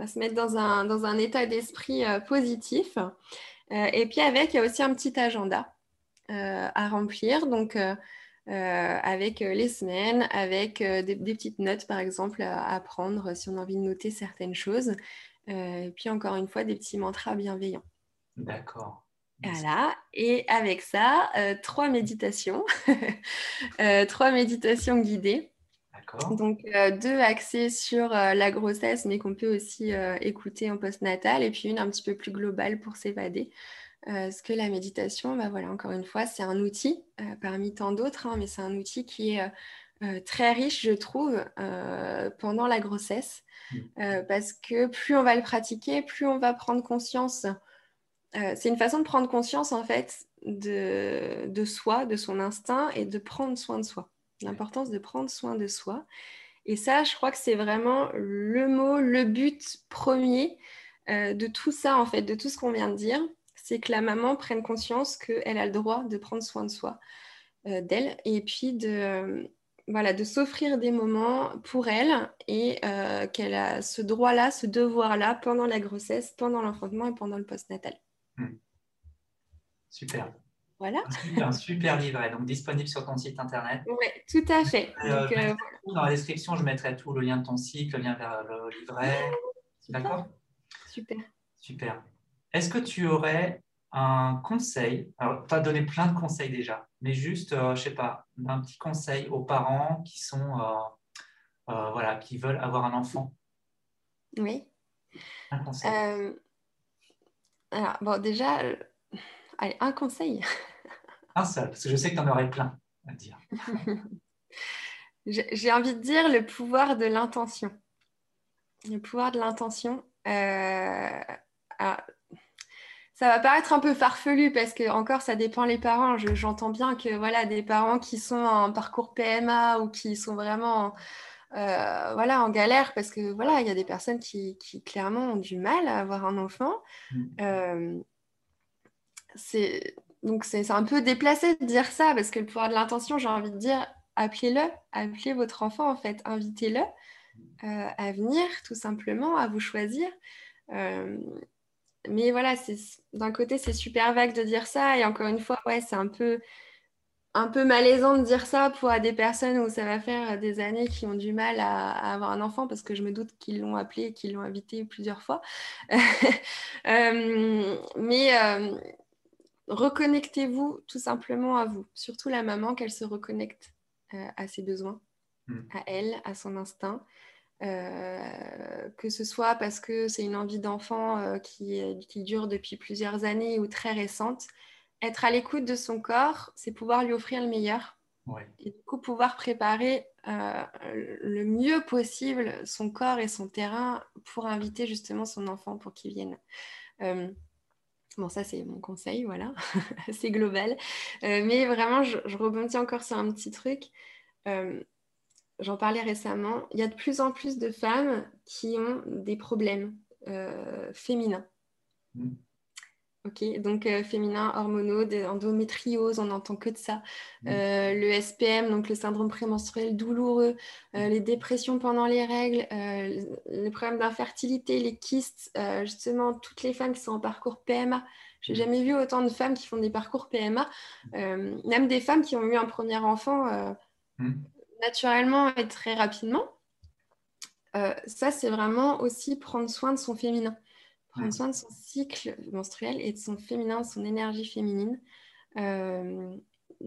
S2: on va se mettre dans un, dans un état d'esprit euh, positif. Euh, et puis avec, il y a aussi un petit agenda euh, à remplir. Donc, avec les semaines, avec des, petites notes, par exemple, à, prendre si on a envie de noter certaines choses. et puis, encore une fois, des petits mantras bienveillants.
S1: D'accord.
S2: Voilà, et avec ça, trois méditations, [laughs] trois méditations guidées donc, euh, deux axés sur euh, la grossesse, mais qu'on peut aussi euh, écouter en postnatal, et puis une un petit peu plus globale pour s'évader. parce que la méditation, bah, voilà, encore une fois, c'est un outil parmi tant d'autres, hein, mais c'est un outil qui est très riche, je trouve, pendant la grossesse, mmh. parce que plus on va le pratiquer, plus on va prendre conscience. c'est une façon de prendre conscience, en fait, de soi, de son instinct, et de prendre soin de soi l'importance de prendre soin de soi. Et ça, je crois que c'est vraiment le mot, le but premier euh, de tout ça, en fait, de tout ce qu'on vient de dire. C'est que la maman prenne conscience qu'elle a le droit de prendre soin de soi, euh, d'elle, et puis de, voilà, de s'offrir des moments pour elle et euh, qu'elle a ce droit-là, ce devoir-là pendant la grossesse, pendant l'enfantement et pendant le postnatal. Hmm.
S1: Super.
S2: Voilà.
S1: Un super, livret, donc disponible sur ton site internet.
S2: Oui, tout à fait.
S1: Euh, euh, dans la description, je mettrai tout le lien de ton site, le lien vers le livret. D'accord?
S2: Super.
S1: Super. Est-ce que tu aurais un conseil? Alors, tu as donné plein de conseils déjà, mais juste, euh, je sais pas, un petit conseil aux parents qui sont, voilà, qui veulent avoir un enfant?
S2: Oui.
S1: Un conseil.
S2: alors, bon, déjà, allez, un conseil. [laughs]
S1: Un seul, parce que je sais que tu en aurais plein à dire. [laughs]
S2: J'ai envie de dire le pouvoir de l'intention. Le pouvoir de l'intention. Euh, ça va paraître un peu farfelu parce que encore ça dépend les parents. J'entends bien que voilà des parents qui sont en parcours PMA ou qui sont vraiment voilà, en galère parce que voilà, il y a des personnes qui, clairement ont du mal à avoir un enfant. Mm. c'est donc c'est un peu déplacé de dire ça parce que le pouvoir de l'intention, j'ai envie de dire, appelez-le, appelez votre enfant en fait, invitez-le à venir tout simplement, à vous choisir. mais voilà, d'un côté c'est super vague de dire ça et encore une fois, ouais, c'est un peu un peu malaisant de dire ça pour des personnes où ça va faire des années qui ont du mal à, avoir un enfant parce que je me doute qu'ils l'ont appelé, qu'ils l'ont invité plusieurs fois. [laughs] Euh, mais euh, reconnectez-vous tout simplement à vous, surtout la maman, qu'elle se reconnecte euh, à ses besoins, hmm. à elle, à son instinct. que ce soit parce que c'est une envie d'enfant qui, qui, dure depuis plusieurs années ou très récente, être à l'écoute de son corps, c'est pouvoir lui offrir le meilleur. Et du coup, pouvoir préparer euh, le mieux possible son corps et son terrain pour inviter justement son enfant pour qu'il vienne. Euh, bon, ça, c'est mon conseil, voilà, [laughs] c'est global. Euh, mais vraiment, je, rebondis encore sur un petit truc. J'en parlais récemment. Il y a de plus en plus de femmes qui ont des problèmes féminins. Mm. Ok, donc euh, féminin, hormonaux, endométriose, on n'entend que de ça. Euh, le SPM, donc le syndrome prémenstruel douloureux, euh, les dépressions pendant les règles, les problèmes d'infertilité, les kystes, justement, toutes les femmes qui sont en parcours PMA. J'ai jamais vu autant de femmes qui font des parcours PMA, même des femmes qui ont eu un premier enfant mmh. naturellement et très rapidement. ça, c'est vraiment aussi prendre soin de son féminin prendre soin de son cycle menstruel et de son féminin, de son énergie féminine. Euh,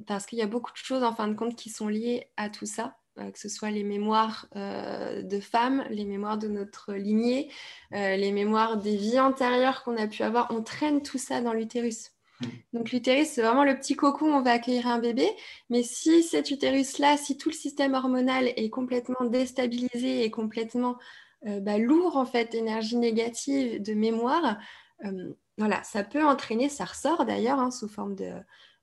S2: parce qu'il y a beaucoup de choses en fin de compte qui sont liées à tout ça, euh, que ce soit les mémoires euh, de femmes, les mémoires de notre lignée, les mémoires des vies antérieures qu'on a pu avoir. On traîne tout ça dans l'utérus. Mm. Donc l'utérus, c'est vraiment le petit cocon où on va accueillir un bébé. Mais si cet utérus-là, si tout le système hormonal est complètement déstabilisé et complètement euh, bah, lourd en fait d'énergie négative, de mémoire, euh, voilà, ça peut entraîner, ça ressort d'ailleurs hein, sous forme de,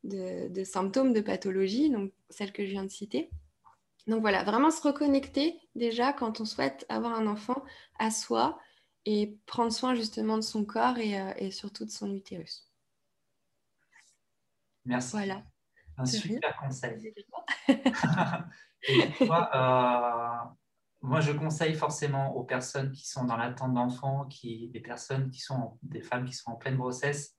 S2: de, symptômes de pathologie, donc celle que je viens de citer. Donc voilà, vraiment se reconnecter déjà quand on souhaite avoir un enfant à soi et prendre soin justement de son corps et, euh, surtout de son utérus.
S1: Merci.
S2: Voilà.
S1: Un super conseil. [laughs] et toi, moi, je conseille forcément aux personnes qui sont dans l'attente d'enfants, des personnes qui sont des femmes qui sont en pleine grossesse,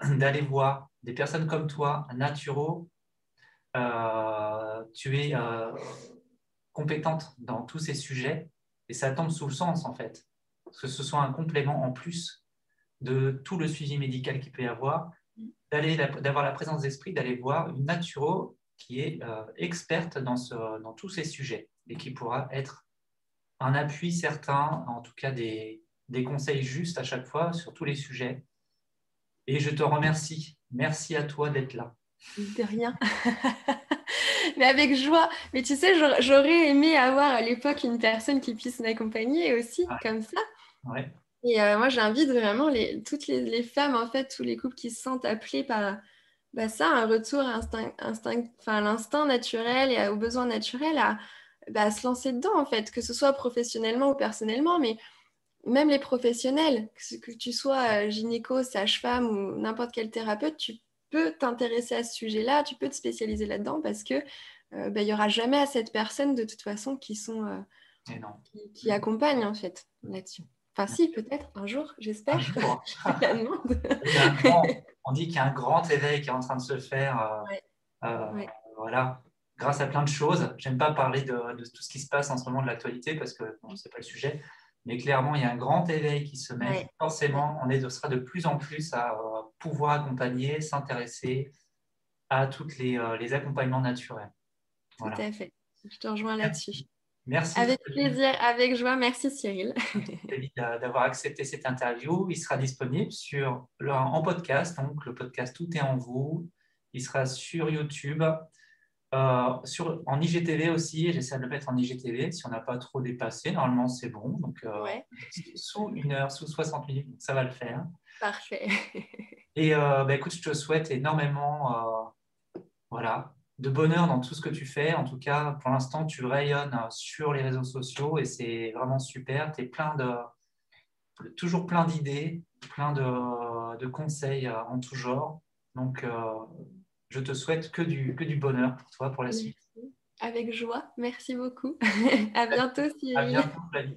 S1: [clears throat] d'aller voir des personnes comme toi, naturaux. Euh, tu es euh, compétente dans tous ces sujets et ça tombe sous le sens en fait. Que ce soit un complément en plus de tout le suivi médical qu'il peut y avoir, d'avoir la présence d'esprit, d'aller voir une naturo qui est euh, experte dans tous ces sujets et qui pourra être un appui certain, en tout cas des, conseils justes à chaque fois sur tous les sujets. Et je te remercie. Merci à toi d'être là.
S2: De rien. [laughs] Mais avec joie. Mais tu sais, j'aurais aimé avoir à l'époque une personne qui puisse m'accompagner aussi, comme ça.
S1: Ouais.
S2: Et euh, moi, j'invite vraiment les, toutes les, femmes, en fait, tous les couples qui se sentent appelés par bah, ça, un retour à l'instinct naturel et aux besoins naturels, à, bah, se lancer dedans, en fait, que ce soit professionnellement ou personnellement, mais même les professionnels, que, tu sois euh, gynéco, sage-femme ou n'importe quel thérapeute, tu peux t'intéresser à ce sujet-là, tu peux te spécialiser là-dedans parce que euh, bah, il n'y aura jamais à cette personne de toute façon qui sont euh, qui, accompagnent en fait là-dessus. Enfin, si, peut-être un jour, j'espère. [laughs]
S1: on dit qu'il y a un grand éveil qui est en train de se faire. Voilà grâce à plein de choses. J'aime pas parler de, tout ce qui se passe en ce moment de l'actualité parce que ce n'est pas le sujet. Mais clairement, il y a un grand éveil qui se met. Forcément, on est, sera de plus en plus à euh, pouvoir accompagner, s'intéresser à tous les, euh, les, accompagnements naturels.
S2: Tout à fait. Je te rejoins là-dessus. [laughs]
S1: Merci.
S2: Avec plaisir, avec joie. Merci Cyril. [laughs]
S1: d'avoir accepté cette interview. Il sera disponible sur, en podcast. Donc, le podcast Tout est en vous. Il sera sur YouTube. Euh, sur, en IGTV aussi, j'essaie de le mettre en IGTV si on n'a pas trop dépassé. Normalement, c'est bon. Donc, euh, sous une heure, sous 60 minutes, ça va le faire.
S2: Parfait. [laughs]
S1: Et euh, bah, écoute, je te souhaite énormément voilà, de bonheur dans tout ce que tu fais. En tout cas, pour l'instant, tu rayonnes sur les réseaux sociaux et c'est vraiment super. Tu es plein de, toujours plein d'idées, plein de, conseils en tout genre. Donc, je te souhaite que du, que du bonheur pour toi pour la suite.
S2: Avec joie. Merci beaucoup. [laughs] à bientôt,
S1: À bientôt, Flavie.